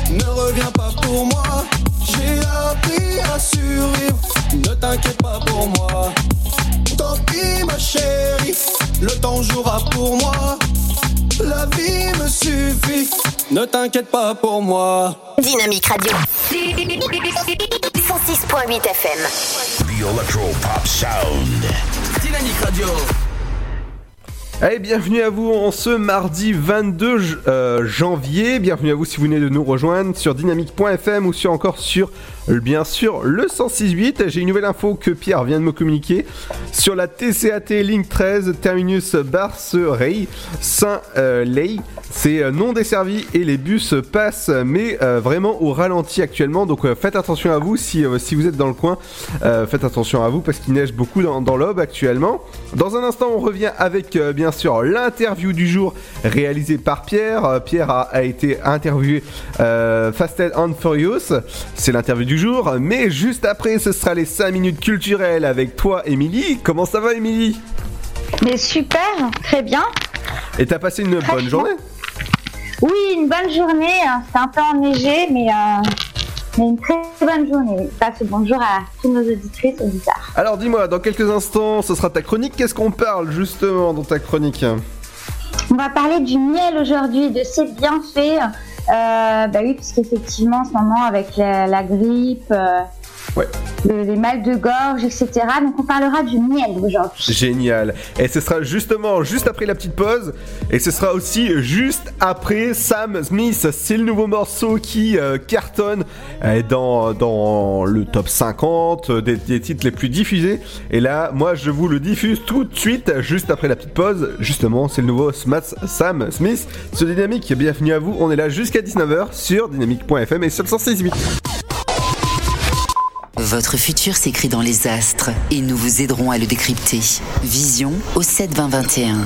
Ne reviens pas pour moi. Je suis appris à sourire Ne t'inquiète le temps jouera pour moi. La vie me suffit, ne t'inquiète pas pour moi. Dynamique Radio. 106.8 FM. The Electro Pop Sound. Dynamique Radio. Allez, bienvenue à vous en ce mardi 22 j- euh, janvier. Bienvenue à vous si vous venez de nous rejoindre sur dynamique.fm ou sur encore sur bien sûr le 106.8. J'ai une nouvelle info que Pierre vient de me communiquer sur la TCAT ligne 13 terminus Barcerey Saint-Lay. C'est euh, non desservi et les bus passent mais euh, vraiment au ralenti actuellement. Donc euh, faites attention à vous si, si vous êtes dans le coin. Faites attention à vous parce qu'il neige beaucoup dans, dans l'Aube actuellement. Dans un instant, on revient avec bien sûr l'interview du jour réalisée par Pierre. Pierre a, été interviewé Fasted and Furious. C'est l'interview du jour. Mais juste après, ce sera les 5 minutes culturelles avec toi, Émilie. Comment ça va, Émilie? Mais super, très bien. Et t'as passé une bonne journée? Oui, une bonne journée. hein. C'était un peu enneigé, mais, euh, mais une très bonne journée. Passe bonjour à tous nos auditrices, auditeurs. Alors dis-moi, dans quelques instants, ce sera ta chronique. Qu'est-ce qu'on parle justement dans ta chronique? On va parler du miel aujourd'hui, de ses bienfaits. Euh, bah oui, parce qu'effectivement, en ce moment, avec la, la grippe, euh, Ouais. le- les mal de gorge, etc. Donc, on parlera du miel aujourd'hui. Génial. Et ce sera justement juste après la petite pause. Et ce sera aussi juste après Sam Smith. C'est le nouveau morceau qui euh, cartonne euh, dans, dans le top 50 des, des titres les plus diffusés. Et là, moi, je vous le diffuse tout de suite, juste après la petite pause. Justement, c'est le nouveau Smat- Sam Smith sur Dynamique. Bienvenue à vous. On est là jusqu'à 19h sur dynamique.fm et sur le 168. Votre futur s'écrit dans les astres et nous vous aiderons à le décrypter. Vision au 7 20 21.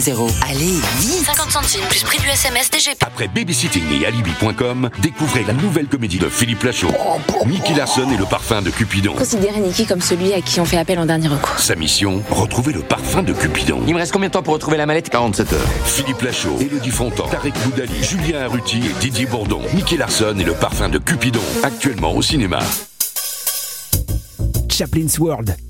Allez, vite 50 centimes plus prix du SMS DGP. Après Babysitting et Alibi.com, découvrez la nouvelle comédie de Philippe Lachaud. Nicky Larson et le parfum de Cupidon. Considérez Niki comme celui à qui on fait appel en dernier recours. Sa mission, retrouver le parfum de Cupidon. Il me reste combien de temps pour retrouver la mallette? 47 heures. Philippe Lachaud, Elodie Fontan, Tarek Boudali, Julien Arruti et Didier Bourdon. Nicky Larson et le parfum de Cupidon. Actuellement au cinéma. Chaplin's World.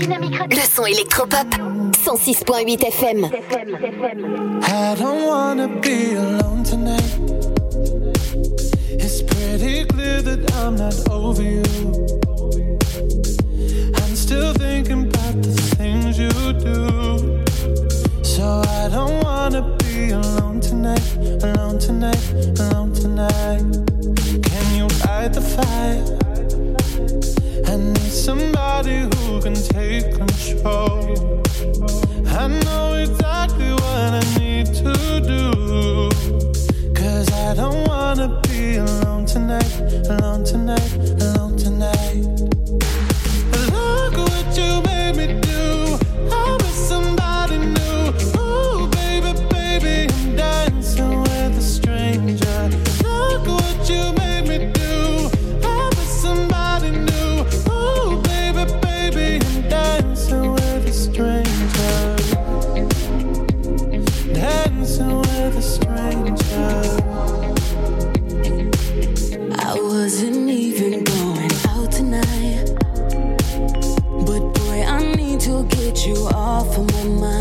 Le son électropop. 106.8 FM. I don't wanna be alone tonight. It's pretty clear that I'm not over you. I'm still thinking about the things you do. So I don't wanna be alone tonight, alone tonight, alone tonight. Can you fight the fire? I need somebody who can take control. I know exactly what I need to do. Cause I don't wanna be alone tonight, alone tonight, alone my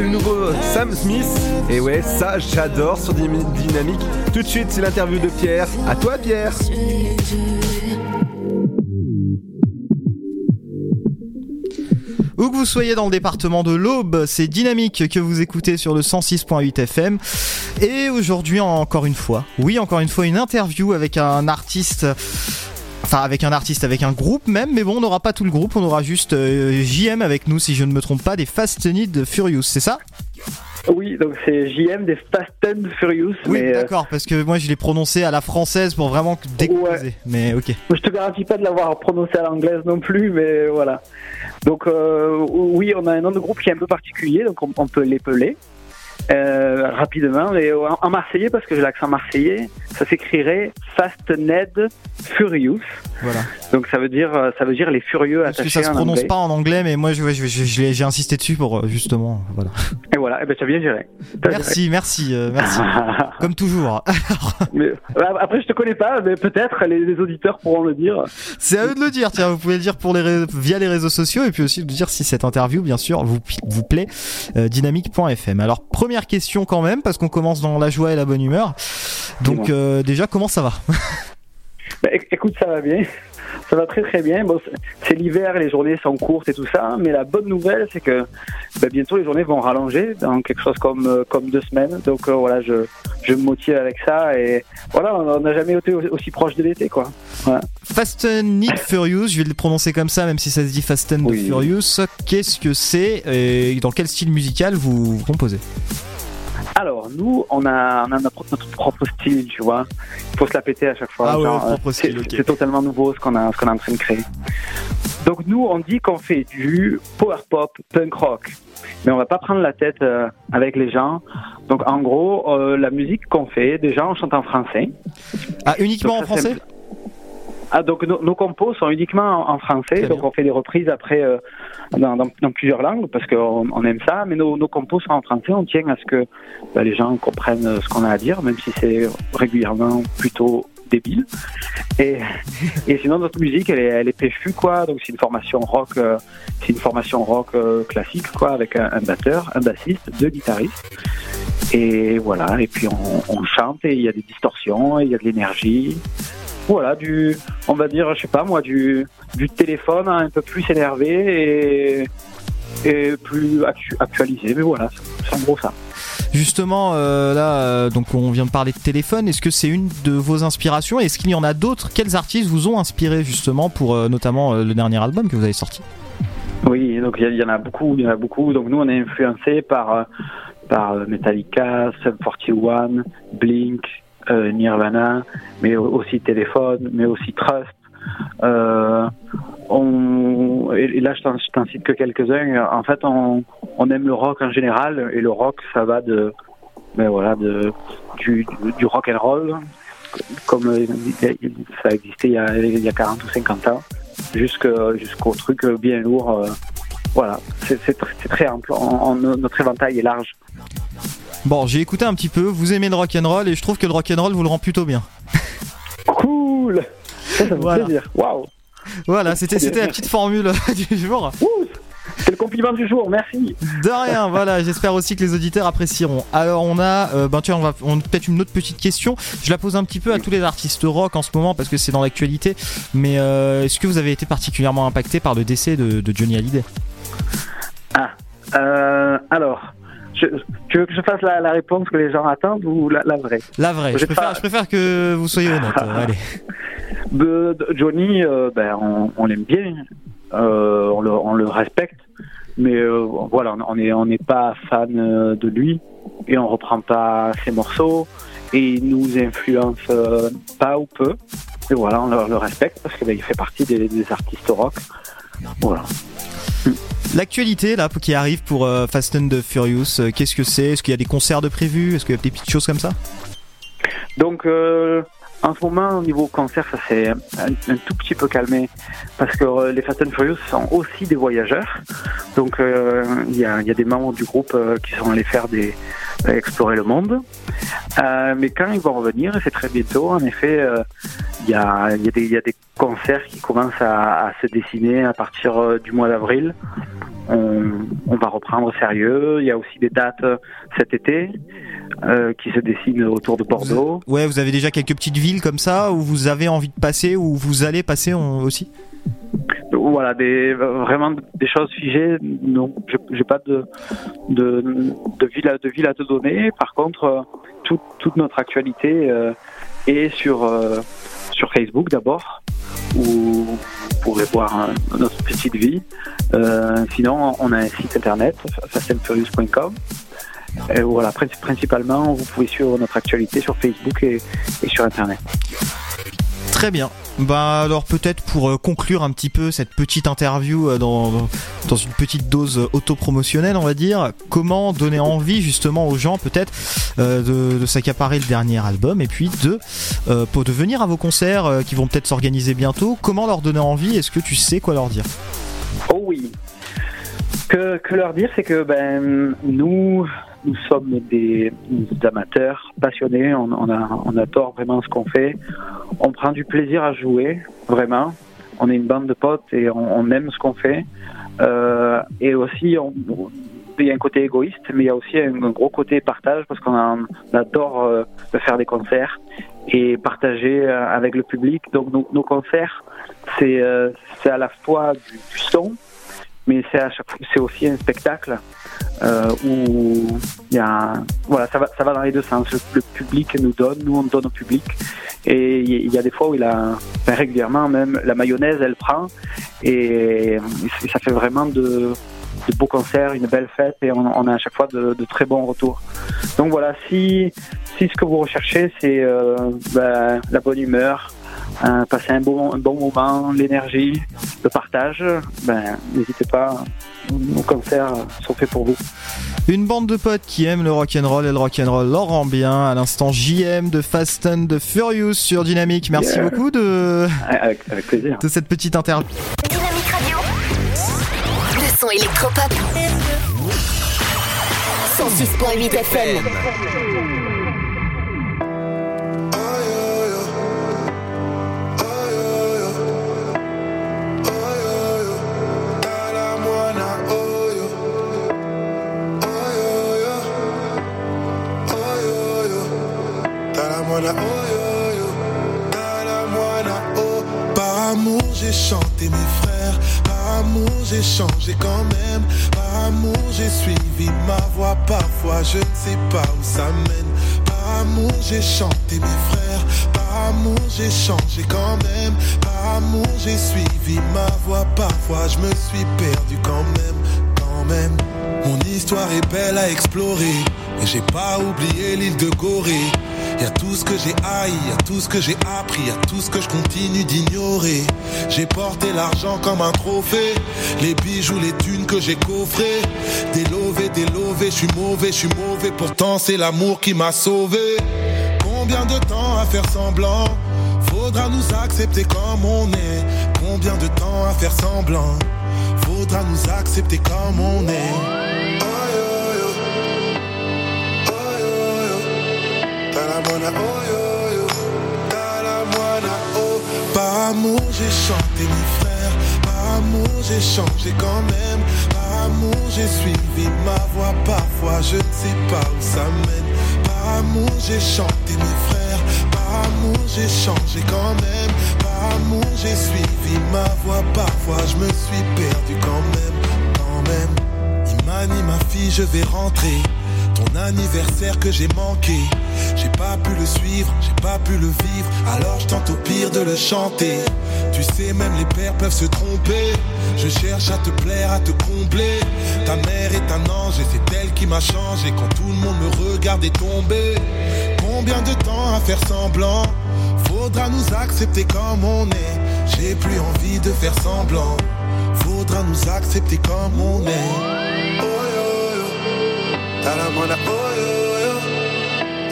c'est le nouveau Sam Smith. Et ouais, ça, j'adore sur Dynami- Dynamique. Tout de suite, c'est l'interview de Pierre. À toi, Pierre. Où que vous soyez dans le département de l'Aube, c'est Dynamique que vous écoutez sur le 106.8 FM. Et aujourd'hui, encore une fois, oui, encore une fois, une interview avec un artiste. Enfin, avec un artiste, avec un groupe même, mais bon, on n'aura pas tout le groupe, on aura juste euh, JM avec nous, si je ne me trompe pas, des Fast Need Furious, c'est ça? Oui, donc c'est JM des Fast and Furious. Oui, mais, euh, d'accord, parce que moi je l'ai prononcé à la française pour vraiment décomposer. Mais ok. Je te garantis pas de l'avoir prononcé à l'anglaise non plus, mais voilà. Donc euh, oui, on a un nom de groupe qui est un peu particulier, donc on, on peut l'épeler euh, rapidement. Et en, en marseillais, parce que j'ai l'accent marseillais, ça s'écrirait Fast Ned Furious. Voilà. Donc ça veut dire, ça veut dire les furieux Parce que attachés ça se prononce anglais. pas en anglais, mais moi je- je- je- je j'ai insisté dessus pour euh, justement. Voilà. Et voilà, eh ben, as bien géré. Merci, merci, euh, merci. Comme toujours. Mais, euh, après, je te connais pas, mais peut-être les, les auditeurs pourront le dire. C'est à eux de le dire, tiens, vous pouvez le dire pour les via les réseaux sociaux et puis aussi de dire si cette interview, bien sûr, vous, vous plaît, euh, dynamique.fm. Alors, première question quand même, parce qu'on commence dans la joie et la bonne humeur. Donc. Euh, déjà, comment ça va Bah, éc- écoute, ça va bien. Ça va très très bien. Bon, c'est- l'hiver, les journées sont courtes et tout ça, mais la bonne nouvelle, c'est que bah, bientôt les journées vont rallonger dans quelque chose comme euh, comme deux semaines. Donc euh, voilà, je je me motive avec ça et voilà, on n'a jamais été au- aussi proche de l'été, quoi. Voilà. Fast and Furious, je vais le prononcer comme ça, même si ça se dit Fast and Oui. Furious. Qu'est-ce que c'est et dans quel style musical vous, vous composez? Alors nous, on a on a notre, notre propre style, tu vois. Il faut se la péter à chaque fois. Ah ouais, Genre, propre euh, style, c'est totalement nouveau ce qu'on a ce qu'on est en train de créer. Donc nous, on dit qu'on fait du power pop, punk rock, mais on va pas prendre la tête euh, avec les gens. Donc en gros, euh, la musique qu'on fait, déjà on chante en français. Ah, uniquement en Donc, français? Ah donc nos, nos compos sont uniquement en, en français, donc on fait des reprises après euh, dans, dans- dans plusieurs langues parce qu'on on aime ça, mais nos, nos compos sont en français. On tient à ce que bah, les gens comprennent euh, ce qu'on a à dire, même si c'est régulièrement plutôt débile. Et, et sinon notre musique elle est, elle est péchue quoi, donc c'est une formation rock, euh, c'est une formation rock euh, classique quoi, avec un, un batteur, un bassiste, deux guitaristes. Et voilà, et puis on, on chante et il y a des distorsions, et il y a de l'énergie. Voilà, du, on va dire, je sais pas moi, du, du téléphone un peu plus énervé et, et plus actu- actualisé. Mais voilà, c'est en gros ça. Justement, euh, là, euh, donc on vient de parler de téléphone. Est-ce que c'est une de vos inspirations? Est-ce qu'il y en a d'autres? Quels artistes vous ont inspiré justement pour euh, notamment le dernier album que vous avez sorti? Oui, donc il y, en a beaucoup, il y en a beaucoup. Donc nous, on est influencé par par Metallica, Sum 41, Blink, euh, Nirvana, mais au- aussi Téléphone, mais aussi Trust. Euh, on, et là, je t'en je t'en cite que quelques-uns. En fait, on, aime le rock en général, et le rock, ça va de, ben voilà, de du, rock and roll, comme euh, ça existait il y a, il y a 40 ou 50 ans, jusqu'au truc bien lourd. voilà, c'est c'est tr- c'est très ample. Notre éventail est large. Bon, j'ai écouté un petit peu. Vous aimez le rock and roll et je trouve que le rock and roll vous le rend plutôt bien. Cool. Ça, ça me fait Voilà. plaisir. Waouh. Voilà, c'était la petite formule du jour. C'est le compliment du jour. Merci. De rien, voilà, j'espère aussi que les auditeurs apprécieront. Alors on a, euh, ben on va on peut-être une autre petite question. Je la pose un petit peu à tous les artistes rock en ce moment parce que c'est dans l'actualité. Mais euh, est-ce que vous avez été particulièrement impacté par le décès de, de Johnny Hallyday? Ah. Euh, alors, je, tu veux que je fasse la, la réponse que les gens attendent ou la, la vraie? La vraie. Je préfère, pas- je préfère que vous soyez honnête. euh, allez. de, de Johnny, euh, ben, on, on l'aime bien, euh, on, le, on le respecte. mais euh, voilà, on est on n'est pas fan de lui et on reprend pas ses morceaux et il nous influence pas ou peu. Et voilà, on le, le respecte parce qu'il fait partie des, des artistes rock. Voilà. L'actualité là qui arrive pour euh, Fast and the Furious, euh, qu'est-ce que c'est? Est-ce qu'il y a des concerts de prévus? Est-ce qu'il y a des petites choses comme ça? Donc, euh, en ce moment, au niveau concert, ça s'est un, un tout petit peu calmé parce que euh, les Fast and Furious sont aussi des voyageurs. Donc, euh, il y, a, des membres du groupe euh, qui sont allés faire des explorer le monde. Mais quand ils vont revenir, c'est très bientôt, en effet, il y, a, des- concerts qui commencent à, se dessiner à partir du mois d'avril. On, va reprendre sérieux. Il y a aussi des dates cet été qui se dessinent autour de Bordeaux. Ouais, vous avez déjà quelques petites villes comme ça où vous avez envie de passer, où vous allez passer aussi? Voilà, vraiment des choses figées. Non, j'ai pas de, de, de, ville à, de ville à te donner. Par contre, euh, tout- toute notre actualité euh, est sur, euh, sur Facebook d'abord, où vous pourrez voir euh, notre petite vie. Sinon, on a un site internet, fastandfurious.com. Et voilà, princi- principalement, vous pouvez suivre notre actualité sur Facebook et sur Internet. Très bien. Bah alors peut-être pour euh, conclure un petit peu cette petite interview euh, dans, dans une petite dose euh, autopromotionnelle on va dire, comment donner envie justement aux gens peut-être de, s'accaparer le dernier album et puis de, pour de venir à vos concerts qui vont peut-être s'organiser bientôt, comment leur donner envie? Est-ce que tu sais quoi leur dire? Oh oui. Que, que leur dire, c'est que ben, nous, nous sommes des, amateurs passionnés, on, on, a, on adore vraiment ce qu'on fait, on prend du plaisir à jouer, vraiment. On est une bande de potes et on, aime ce qu'on fait. Euh, et aussi, on- il y a un côté égoïste, mais il y a aussi un, gros côté partage parce qu'on adore euh, faire des concerts et partager euh, avec le public. Donc nos, concerts, c'est euh, c'est à la fois du, du son, mais c'est c'est aussi un spectacle euh, où il y a voilà ça va ça va dans les deux sens. Le, public nous donne, nous on donne au public, et il y- a des fois où il a enfin, régulièrement même la mayonnaise elle prend et, ça fait vraiment de beaux concerts, une belle fête et on, a à chaque fois de, de très bons retours. Donc voilà, si, si ce que vous recherchez c'est euh, ben, la bonne humeur, euh, passer un bon, un bon moment, l'énergie, le partage, ben, n'hésitez pas, nos concerts sont faits pour vous. Une bande de potes qui aiment le rock'n'roll et le rock'n'roll leur rend bien. À l'instant JM de Fast and the Furious sur Dynamique. Merci Yeah. beaucoup de, Avec, avec plaisir. de cette petite interview. Dynamique Radio. Le son électropop. 106.8 FM. Par amour j'ai chanté mes frères, par amour j'ai changé quand même, par amour j'ai suivi ma voix, parfois je ne sais pas où ça mène, par amour j'ai chanté mes frères, par amour j'ai changé quand même, par amour j'ai suivi ma voix, parfois je me suis perdu quand même, quand même. Mon histoire est belle à explorer, mais j'ai pas oublié l'île de Gorée. Y tout ce que j'ai haï, y tout ce que j'ai appris, y tout ce que je continue d'ignorer. J'ai porté l'argent comme un trophée, les bijoux, les thunes que j'ai coffrés. Délové, délové, je suis mauvais, je suis mauvais, pourtant c'est l'amour qui m'a sauvé. Combien de temps à faire semblant? Faudra nous accepter comme on est. Combien de temps à faire semblant? Faudra nous accepter comme on est. amour j'ai chanté mes frères, par amour j'ai changé quand même, par amour j'ai suivi ma voix, parfois je ne sais pas où ça mène, par amour j'ai chanté mes frères, par amour j'ai changé quand même, par amour j'ai suivi ma voix, parfois je me suis perdu quand même, quand même. Mani, ma fille, je vais rentrer. Ton anniversaire que j'ai manqué. J'ai pas pu le suivre, j'ai pas pu le vivre. Alors je tente au pire de le chanter. Tu sais, même les pères peuvent se tromper. Je cherche à te plaire, à te combler. Ta mère est un ange et c'est elle qui m'a changé. Quand tout le monde me regardait tomber. Combien de temps à faire semblant? Faudra nous accepter comme on est. J'ai plus envie de faire semblant. Faudra nous accepter comme on est.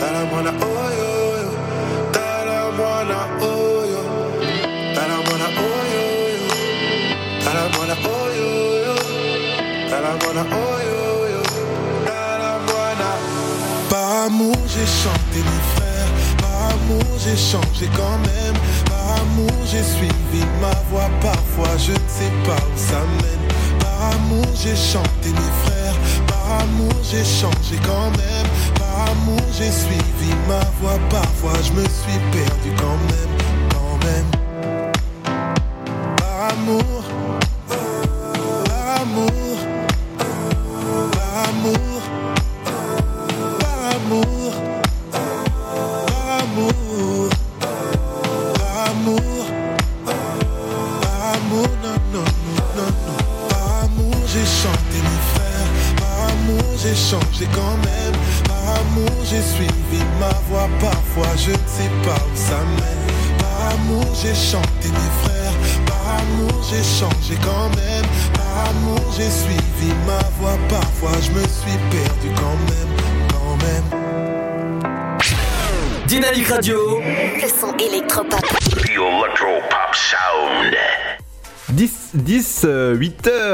oh yo. Par amour j'ai chanté mes frères, par amour j'ai changé quand même, par amour j'ai suivi ma voix parfois je ne sais pas où ça mène. Par amour j'ai chanté mes frères, par amour j'ai changé quand même, amour j'ai suivi ma voix parfois je me suis perdu quand même, quand même. 10, 10, euh,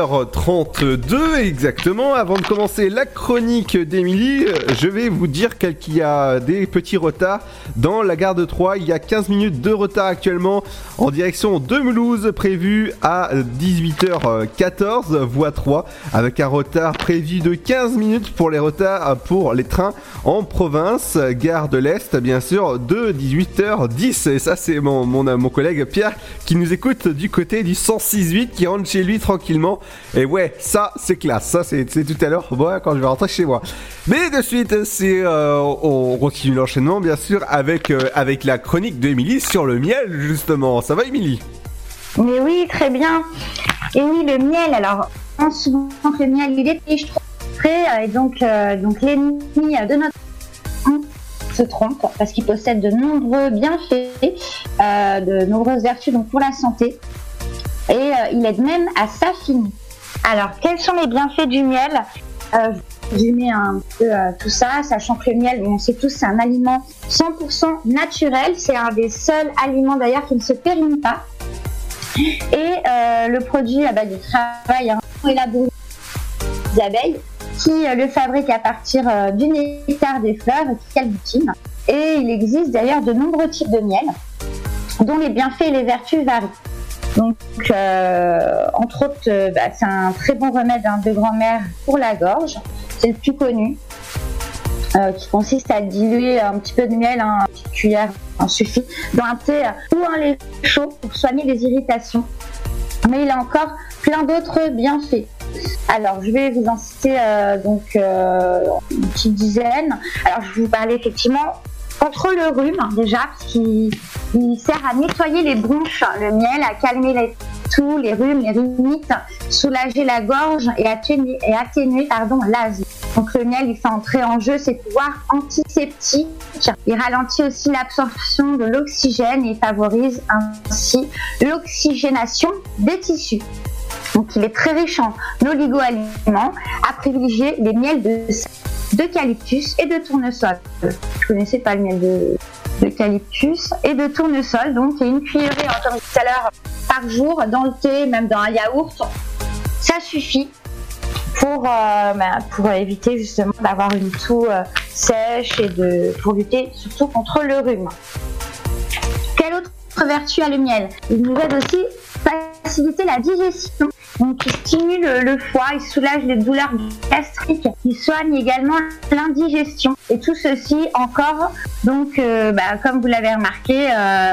8h32 exactement. Avant de commencer la chronique d'Emilie, euh, je vais vous dire qu'il y a des petits retards dans la gare de Troyes. Il y a 15 minutes de retard actuellement en direction de Mulhouse, prévu à 18h14, voie 3, avec un retard prévu de 15 minutes pour les retards pour les trains en province, gare de l'Est, bien sûr, de 18h10. Et ça, c'est mon collègue Pierre qui nous écoute du côté du 106.8 qui rentre chez lui tranquillement. Et ouais, ça, c'est classe. Ça, c'est tout à l'heure, ouais, quand je vais rentrer chez moi. Mais de suite, euh, on continue l'enchaînement, bien sûr, avec, euh, avec la chronique d'Emilie sur le miel, justement. Ça va, Émilie? Mais oui, très bien. Et oui, le miel, alors, on souvent que le miel, il est frais, euh, et donc, donc l'ennemi de notre se trompe parce qu'il possède de nombreux bienfaits, de nombreuses vertus donc pour la santé, et il aide même à s'affiner. Alors, quels sont les bienfaits du miel euh, résumer un peu euh, tout ça, sachant que le miel, on sait tous, c'est un aliment 100% naturel. C'est un des seuls aliments d'ailleurs qui ne se périme pas. Et euh, le produit à base du travail hein, élaboré des abeilles qui euh, le fabriquent à partir euh, du nectar des fleurs qu'elles butinent. Et il existe d'ailleurs de nombreux types de miel dont les bienfaits et les vertus varient. Donc, euh, entre autres, euh, bah, c'est un très bon remède hein, de grand-mère pour la gorge. C'est le plus connu, euh, qui consiste à diluer un petit peu de miel, hein, une petite cuillère en suffit, dans un thé ou un lait chaud pour soigner les irritations. Mais il a encore plein d'autres bienfaits. Alors, je vais vous en citer donc une petite dizaine. Alors, je vais vous parler effectivement contre le rhume déjà, parce qu'il il sert à nettoyer les bronches, le miel, à calmer les toux, les rhumes, les rhinites, soulager la gorge et atténuer, et l'asthme. Donc le miel, il fait entrer en jeu ses pouvoirs antiseptiques. Il ralentit aussi l'absorption de l'oxygène et favorise ainsi l'oxygénation des tissus. Donc il est très riche en oligo-aliments, à privilégier les miels de d'eucalyptus et de tournesol. Je connaissais pas le miel de d'eucalyptus et de tournesol, donc une cuillerée, encore tout à l'heure, par jour dans le thé, même dans un yaourt, ça suffit pour, euh, pour éviter justement d'avoir une toux euh, sèche et pour lutter surtout contre le rhume. Vertu a le miel Il nous aide aussi à faciliter la digestion. Donc, il stimule le foie, il soulage les douleurs gastriques, il soigne également l'indigestion. Et tout ceci encore, donc, euh, bah, comme vous l'avez remarqué, euh,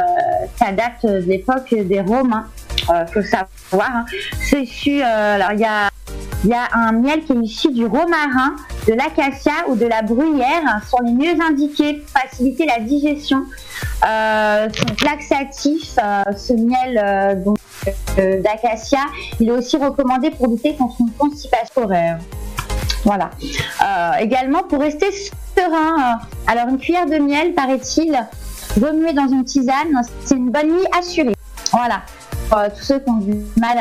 ça date de l'époque des Romains. Euh, faut savoir. hein. C'est euh, alors il y a, un miel qui est issu du romarin, de l'acacia ou de la bruyère, hein, sont les mieux indiqués pour faciliter la digestion. Euh, donc laxatif, euh, ce miel d'acacia, il est aussi recommandé pour lutter contre une constipation horaire. Voilà. Également pour rester serein. alors une cuillère de miel, paraît-il, remuée dans une tisane, c'est une bonne nuit assurée. Voilà. Euh, tous ceux qui ont du mal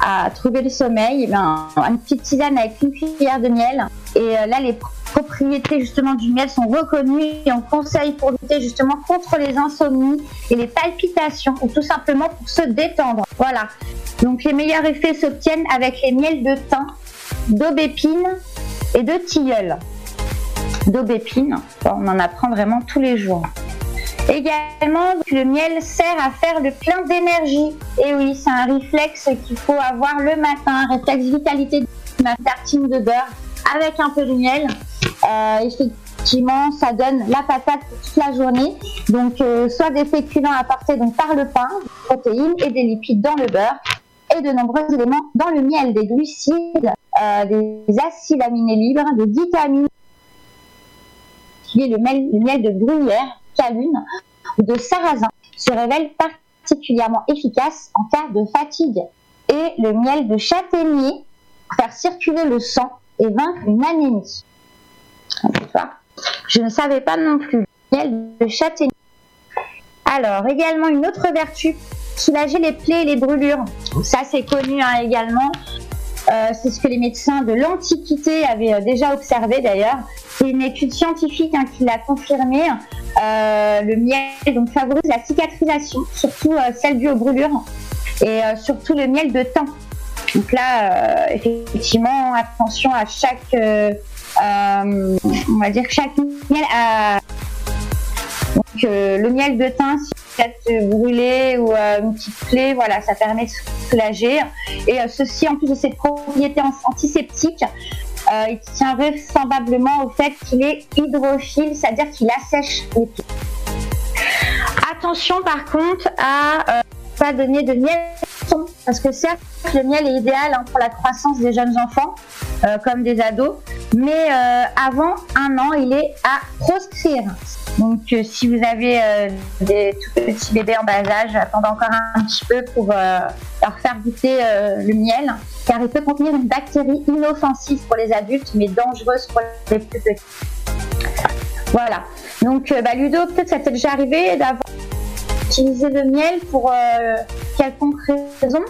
à, trouver le sommeil, eh ben, une petite tisane avec une cuillère de miel. Et euh, là, les propriétés justement du miel sont reconnues et on conseille pour lutter justement contre les insomnies et les palpitations ou tout simplement pour se détendre. Voilà. Donc les meilleurs effets s'obtiennent avec les miels de thym, d'aubépine et de tilleul. D'aubépine, on en apprend vraiment tous les jours. Également, le miel sert à faire le plein d'énergie. Et oui, c'est un réflexe qu'il faut avoir le matin, un réflexe vitalité ma tartine de beurre avec un peu de miel. Euh, effectivement, ça donne la patate toute la journée. Donc, euh, soit des féculents apportés donc par le pain, des protéines et des lipides dans le beurre, et de nombreux éléments dans le miel, des glucides, euh, des acides aminés libres, des vitamines, qui est le miel, le miel de gruyère, calune ou de sarrasin, se révèle particulièrement efficace en cas de fatigue. Et le miel de châtaignier pour faire circuler le sang et vaincre une anémie. Je ne savais pas non plus. Le miel de châtaignier. Alors, également une autre vertu, soulager les plaies et les brûlures. Ça, c'est connu hein, également. Euh, c'est ce que les médecins de l'Antiquité avaient euh, déjà observé d'ailleurs. C'est une étude scientifique hein, qui l'a confirmé. Euh, le miel favorise la cicatrisation, surtout celle due aux brûlures, et surtout le miel de thym. Donc là, effectivement, attention à chaque, on va dire chaque miel le miel de thym, si vous êtes brûlé ou euh, une petite plaie, voilà, ça permet de soulager. Et euh, ceci, en plus de ses propriétés an- antiseptiques, euh, il tient vraisemblablement au fait qu'il est hydrophile, c'est-à-dire qu'il assèche les pieds. Attention par contre à euh, pas donner de miel parce que certes le miel est idéal hein, pour la croissance des jeunes enfants euh, comme des ados, mais euh, avant un an il est à proscrire. Donc euh, si vous avez des tout petits bébés en bas âge, attendez encore un, petit peu pour leur faire goûter le miel, car il peut contenir une bactérie inoffensive pour les adultes mais dangereuse pour les plus petits. Voilà. Donc, bah, Ludo, peut-être ça t'est déjà arrivé d'avoir utilisé le miel pour euh, quelconque raison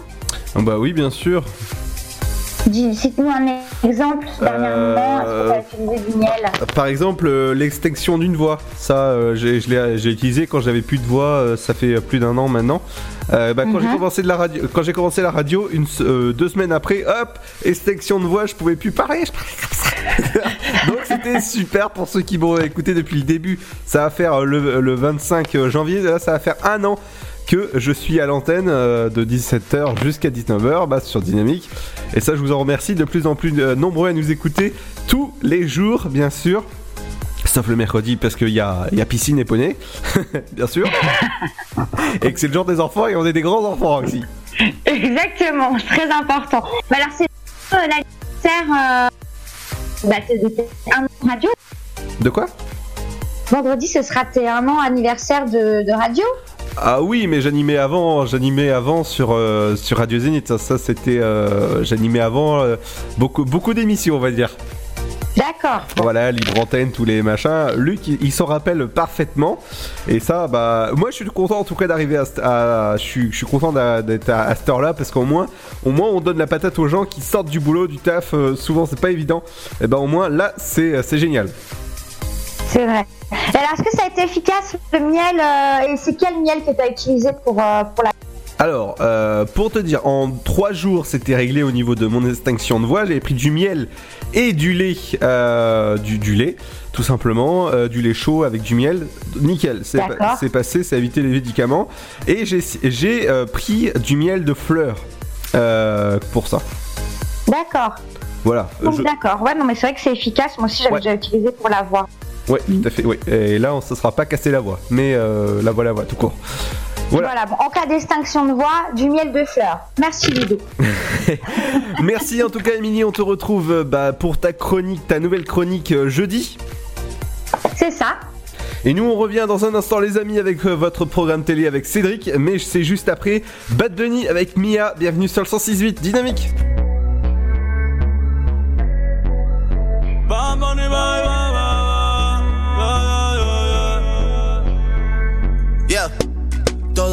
Ah Bah oui, bien sûr. Cite-nous un exemple dernièrement. Est-ce que tu as utilisé du miel Par exemple, euh, l'extinction d'une voix. Ça, euh, j'ai- je l'ai j'ai utilisé quand j'avais plus de voix. euh, ça fait plus d'un an maintenant. Euh, bah, quand j'ai Mhm. commencé de la radio, quand j'ai commencé la radio, une, euh, deux semaines après, hop, extinction de voix, je pouvais plus parler. je parlais comme ça. Donc c'était super pour ceux qui m'ont écouté depuis le début. Ça va faire euh, le, le 25 janvier. Là, ça va faire un an que je suis à l'antenne de 17h jusqu'à 19h bah, sur Dynamique. Et ça, je vous en remercie de plus en plus nombreux à nous écouter tous les jours, bien sûr. Sauf le mercredi parce qu'il y a, il y a piscine et poney, bien sûr. et que c'est le jour des enfants et on est des grands enfants aussi. Exactement, très important. Bah, alors, c'est euh, l'anniversaire. Euh... Bah, c'est c'est un an de radio. De quoi? Vendredi, ce sera tes un an anniversaire de, de radio. Ah oui, mais j'animais avant, j'animais avant sur euh, sur Radio Zénith. Ça, ça, c'était, euh, j'animais avant beaucoup beaucoup d'émissions, on va dire. D'accord. Voilà, libre antenne, tous les machins. Luc, il, il s'en rappelle parfaitement. Et ça, bah, moi, je suis content en tout cas d'arriver à, à- je suis, je suis content d'être à, à cette heure-là parce qu'au moins, au moins, on donne la patate aux gens qui sortent du boulot, du taf. euh, souvent, c'est pas évident. Et ben, au moins, là, c'est, c'est génial. C'est vrai. Et alors, est-ce que ça a été efficace le miel euh, Et c'est quel miel que tu as utilisé pour, euh, pour la. Alors, euh, pour te dire, en 3 jours, c'était réglé au niveau de mon extinction de voix. J'avais pris du miel et du lait, euh, du, du lait, tout simplement, euh, du lait chaud avec du miel. Nickel, c'est pa- passé, c'est évité les médicaments. Et j'ai pris du miel de fleurs pour ça. D'accord. Voilà. Je- D'accord. Ouais, non, mais c'est vrai que c'est efficace. Moi aussi, j'avais Ouais. déjà utilisé pour la voix. Ouais, tout à fait, ouais. Et là, on se sera pas cassé la voix, mais euh, la voix, la voix, tout court. Voilà, bon, en cas d'extinction de voix, du miel de fleurs. Merci Ludo. Merci en tout cas, Émilie. On te retrouve euh, bah, pour ta chronique, ta nouvelle chronique euh, jeudi. C'est ça. Et nous, on revient dans un instant, les amis, avec euh, votre programme télé avec Cédric. Mais c'est juste après Bad Bunny avec Mia. Bienvenue sur le 106.8 Dynamique. Bad Bunny, bye,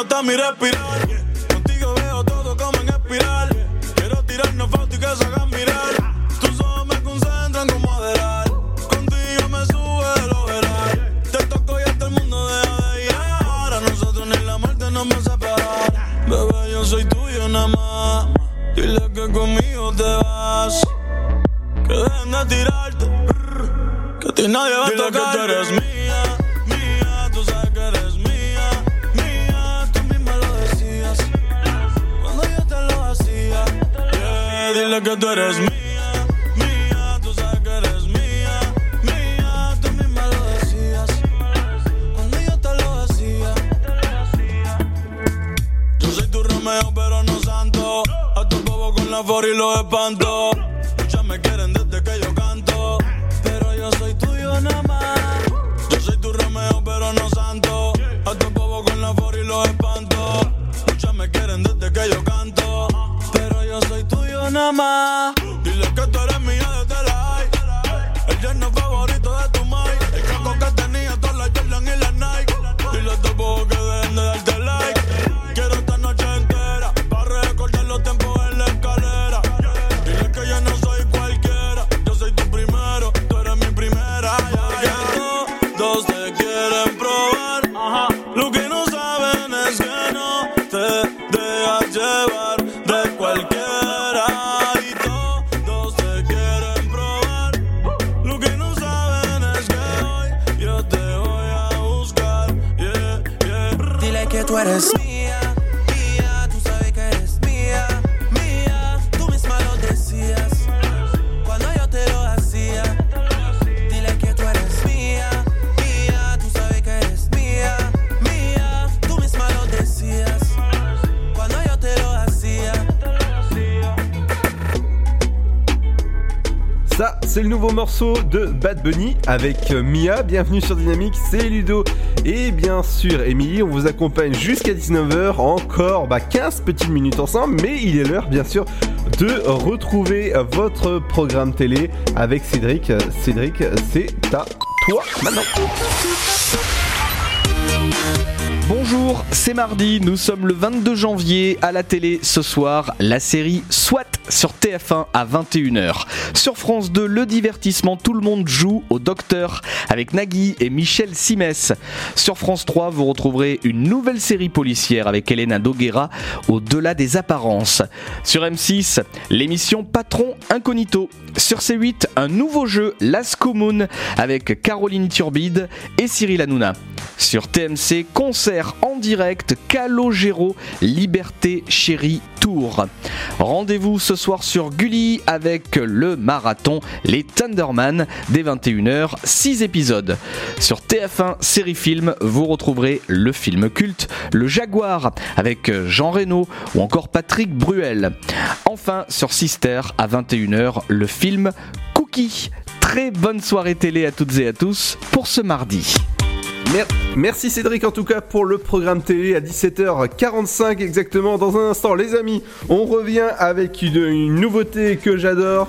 daño está mi respirar. De Bad Bunny avec euh, Mia. Bienvenue sur Dynamique, c'est Ludo. Et bien sûr, Émilie, on vous accompagne jusqu'à 19h. Encore bah, 15 petites minutes ensemble. Mais il est l'heure, bien sûr, de retrouver votre programme télé avec Cédric. Cédric, c'est à toi maintenant. Bonjour, c'est mardi, nous sommes le 22 janvier à la télé ce soir, la série SWAT sur TF1 à 21h. Sur France 2, le divertissement Tout le monde joue au docteur avec Nagui et Michel Simès. Sur France 3, vous retrouverez une nouvelle série policière avec Elena Doguera au-delà des apparences. Sur M6, l'émission Incognito. Sur C8, un nouveau jeu Las Commune avec Caroline Turbide et Cyril Hanouna. Sur TMC, concert en direct Calogero Liberté Chérie Tour. Rendez-vous ce soir sur Gulli avec le marathon Les Thunderman dès 21h, 6 épisodes. Sur TF1 Série Film, vous retrouverez le film culte Le Jaguar avec Jean Reno ou encore Patrick Bruel. Enfin, sur Sister à 21h, le film Cookie. Très bonne soirée télé à toutes et à tous pour ce mardi. Mer- Merci Cédric en tout cas pour le programme télé à 17h45 exactement. Dans un instant les amis, on revient avec une, une nouveauté que j'adore.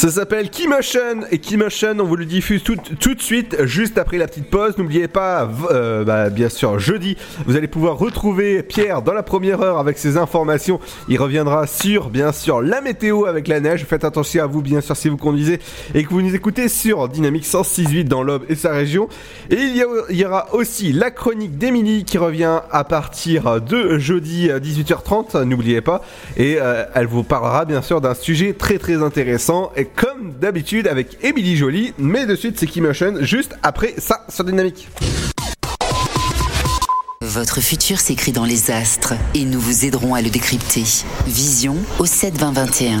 Ça s'appelle Keymotion et Keymotion, on vous le diffuse tout, tout de suite, juste après la petite pause. N'oubliez pas, euh, bah, bien sûr, jeudi, vous allez pouvoir retrouver Pierre dans la première heure avec ses informations. Il reviendra sur, bien sûr, la météo avec la neige. Faites attention à vous, bien sûr, si vous conduisez et que vous nous écoutez sur Dynamique 106.8 dans l'Aube et sa région. Et il y, aura aussi la chronique d'Emilie qui revient à partir de jeudi à 18h30, n'oubliez pas. Et euh, elle vous parlera bien sûr d'un sujet très très intéressant. Comme d'habitude avec Émilie Jolie, mais de suite c'est Keymotion, juste après ça sur Dynamique. Votre futur s'écrit dans les astres et nous vous aiderons à le décrypter. Vision au 7 20 21.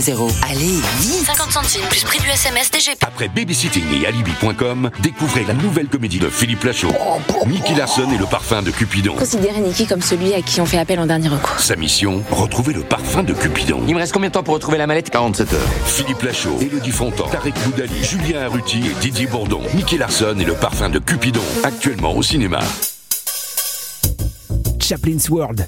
Allez, vite 50 centimes plus prix du SMS DGP. Après Babysitting et Alibi.com, découvrez la nouvelle comédie de Philippe Lachaud. Nicky Larson et le parfum de Cupidon. Considérez Nicky comme celui à qui on fait appel en dernier recours. Sa mission, retrouver le parfum de Cupidon. Il me reste combien de temps pour retrouver la mallette? 47 heures. Philippe Lachaud, Elodie Fontan, Tarek Boudali, Julien Arruti et Didier Bourdon. Nicky Larson et le parfum de Cupidon. Actuellement au cinéma. Chaplin's World.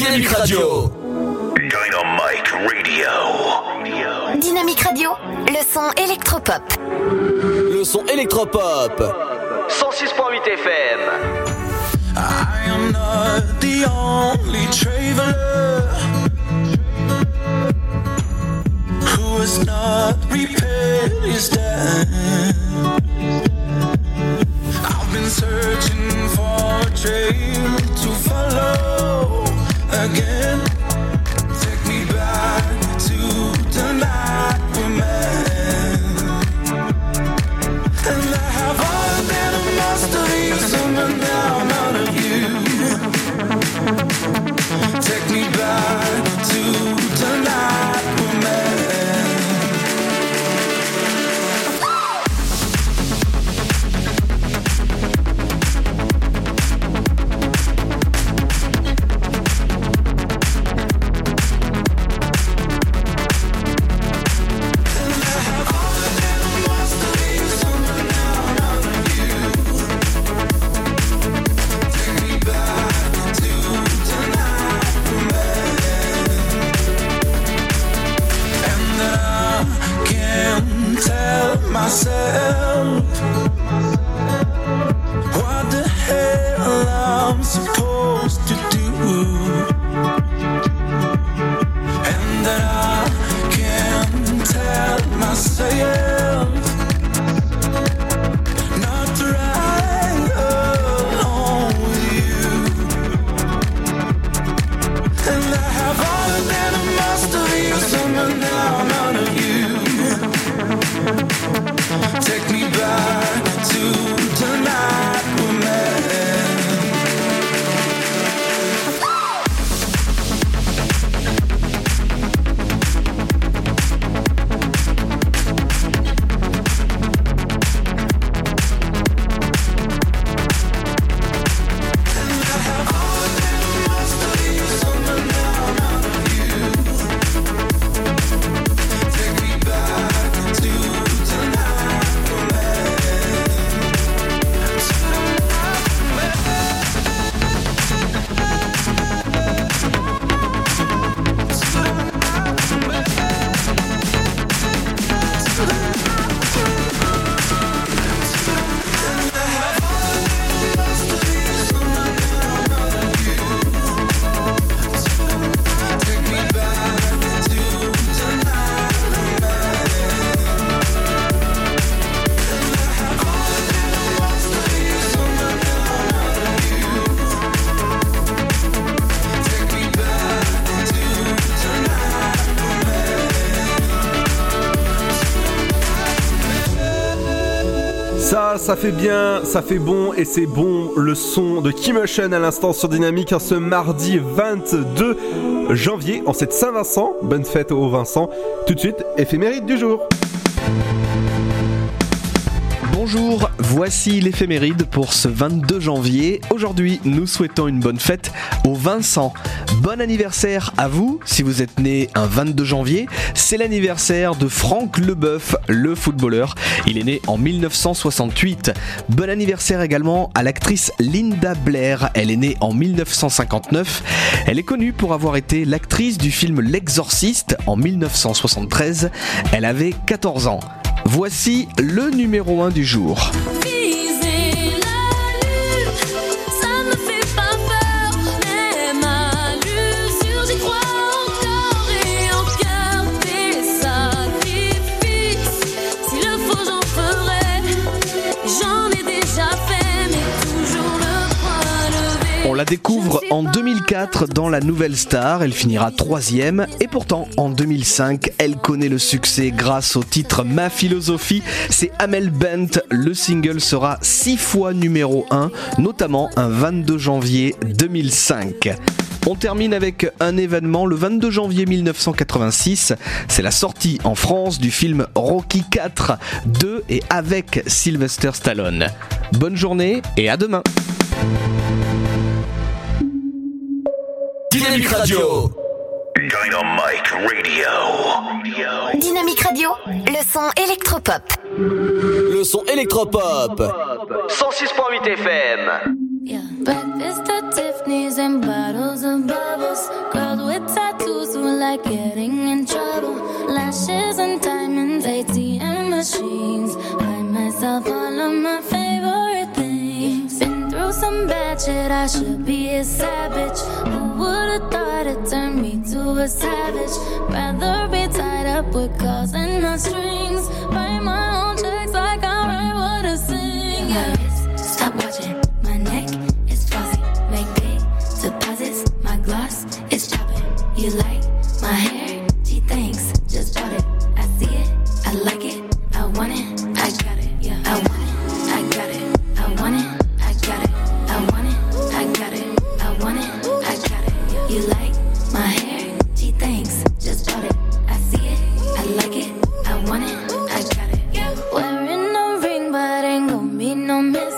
Dynamique Radio. Dynamite Radio. Dynamique Radio, le son électropop. Le son électropop. 106.8 FM. I am not the only traveler who has not repaid his debt. I've been searching for a trail to follow again. Ça, fait bien, ça fait bon et c'est bon le son de Kim Ocean à l'instant sur Dynamique ce mardi 22 janvier en cette Saint-Vincent. Bonne fête au Vincent. Tout de suite, éphéméride du jour. Bonjour, voici l'éphéméride pour ce 22 janvier. Aujourd'hui, nous souhaitons une bonne fête au Vincent. Bon anniversaire à vous si vous êtes né un 22 janvier. C'est l'anniversaire de Franck Leboeuf, le footballeur. Il est né en 1968. Bon anniversaire également à l'actrice Linda Blair. Elle est née en 1959. Elle est connue pour avoir été l'actrice du film L'Exorciste en 1973. Elle avait 14 ans. Voici le numéro 1 du jour. Découvre en 2004 dans La Nouvelle Star, elle finira troisième et pourtant en 2005 elle connaît le succès grâce au titre Ma philosophie, c'est Amel Bent, le single sera six fois numéro 1, notamment un 22 janvier 2005. On termine avec un événement le 22 janvier 1986. C'est la sortie en France du film Rocky 4 de et avec Sylvester Stallone. Bonne journée et à demain. Dynamique Radio. Dynamite Radio. Dynamique Radio, le son électropop. Le son électropop. 106.8 FM. Breakfast at Tiffany's and bottles of bubbles. Girls with tattoos who like getting in trouble. Lashes and diamonds, ATM machines. Buy myself all of my favorite. Some bad shit, I should be a savage. Who would've thought it turned me to a savage? Rather be tied up with calls and not strings. Write my own checks like I write what I sing. Yeah. Stop watching. My neck is fuzzy. Make big deposits. My gloss is chopping. You like my hair? moment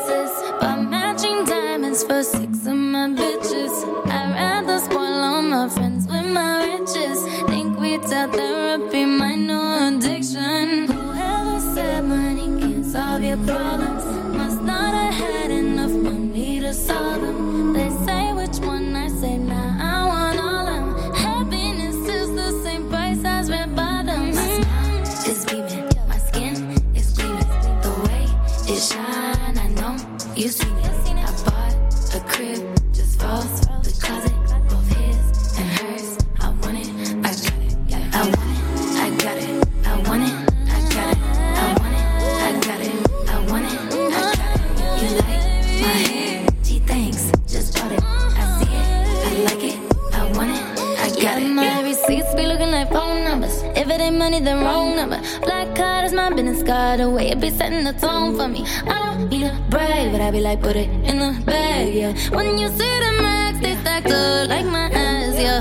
card. The way it be setting the tone for me. I don't need a brag, but I be like, put it in the bag, yeah. When you see the max, they stacked up like my ass, yeah.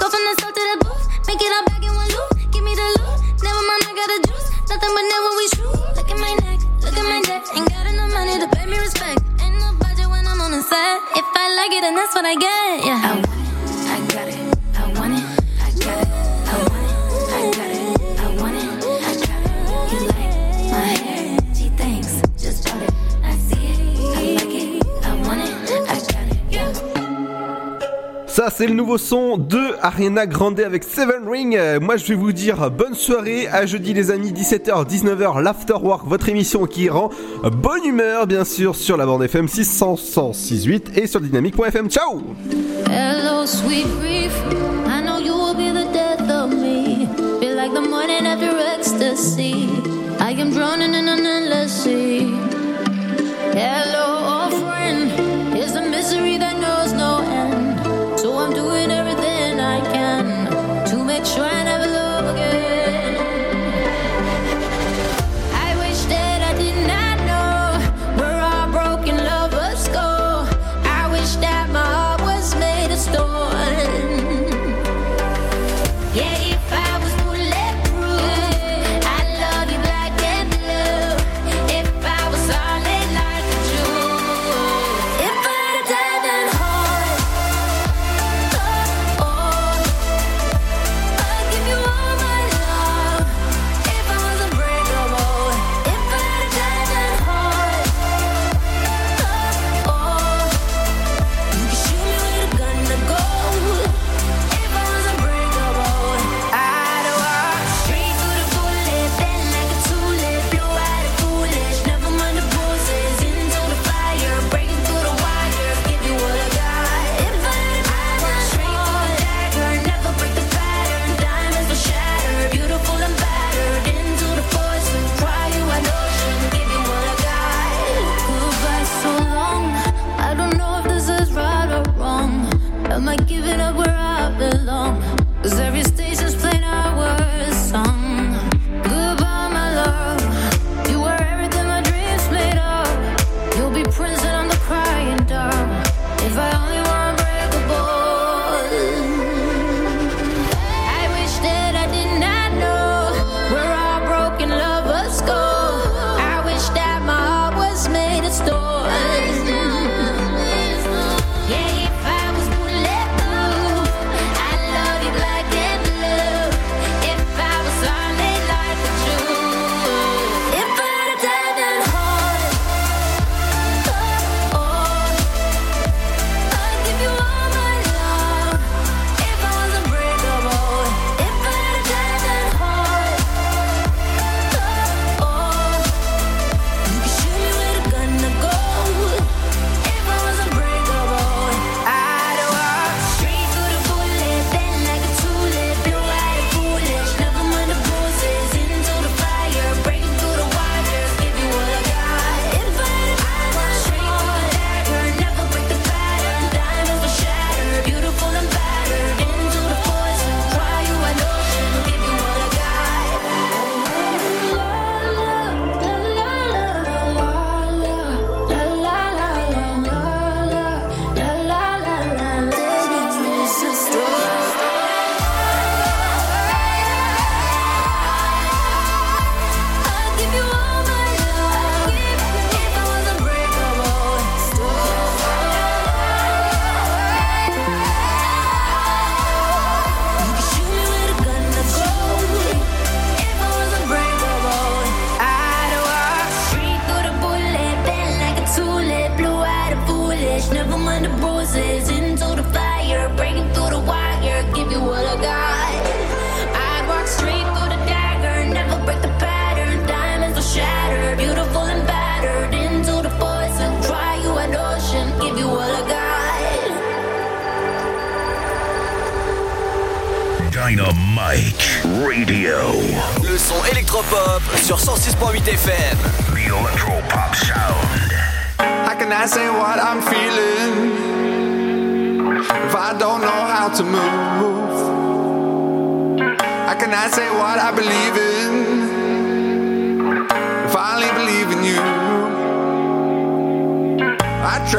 Go from the south to the booth, make it all back in one loop. Give me the loot, never mind, I got the juice. Nothing but never we shoot. Look at my neck, look at my neck. Ain't got enough money to pay me respect. Ain't no budget when I'm on the set. If I like it, then that's what I get, yeah. I want it, I got it. Ça, c'est le nouveau son de Ariana Grande avec Seven Ring. Euh, moi, je vais vous dire bonne soirée. À jeudi, les amis, 17h, 19h, l'Afterwork, votre émission qui rend bonne humeur, bien sûr, sur la bande FM 600-106.8 et sur dynamique.fm. Ciao! Hello, sweet grief. I know you will be the death of me. Feel like the morning after ecstasy. I am drowning in an endless sea. Hello, old friend. It's a misery that knows no can to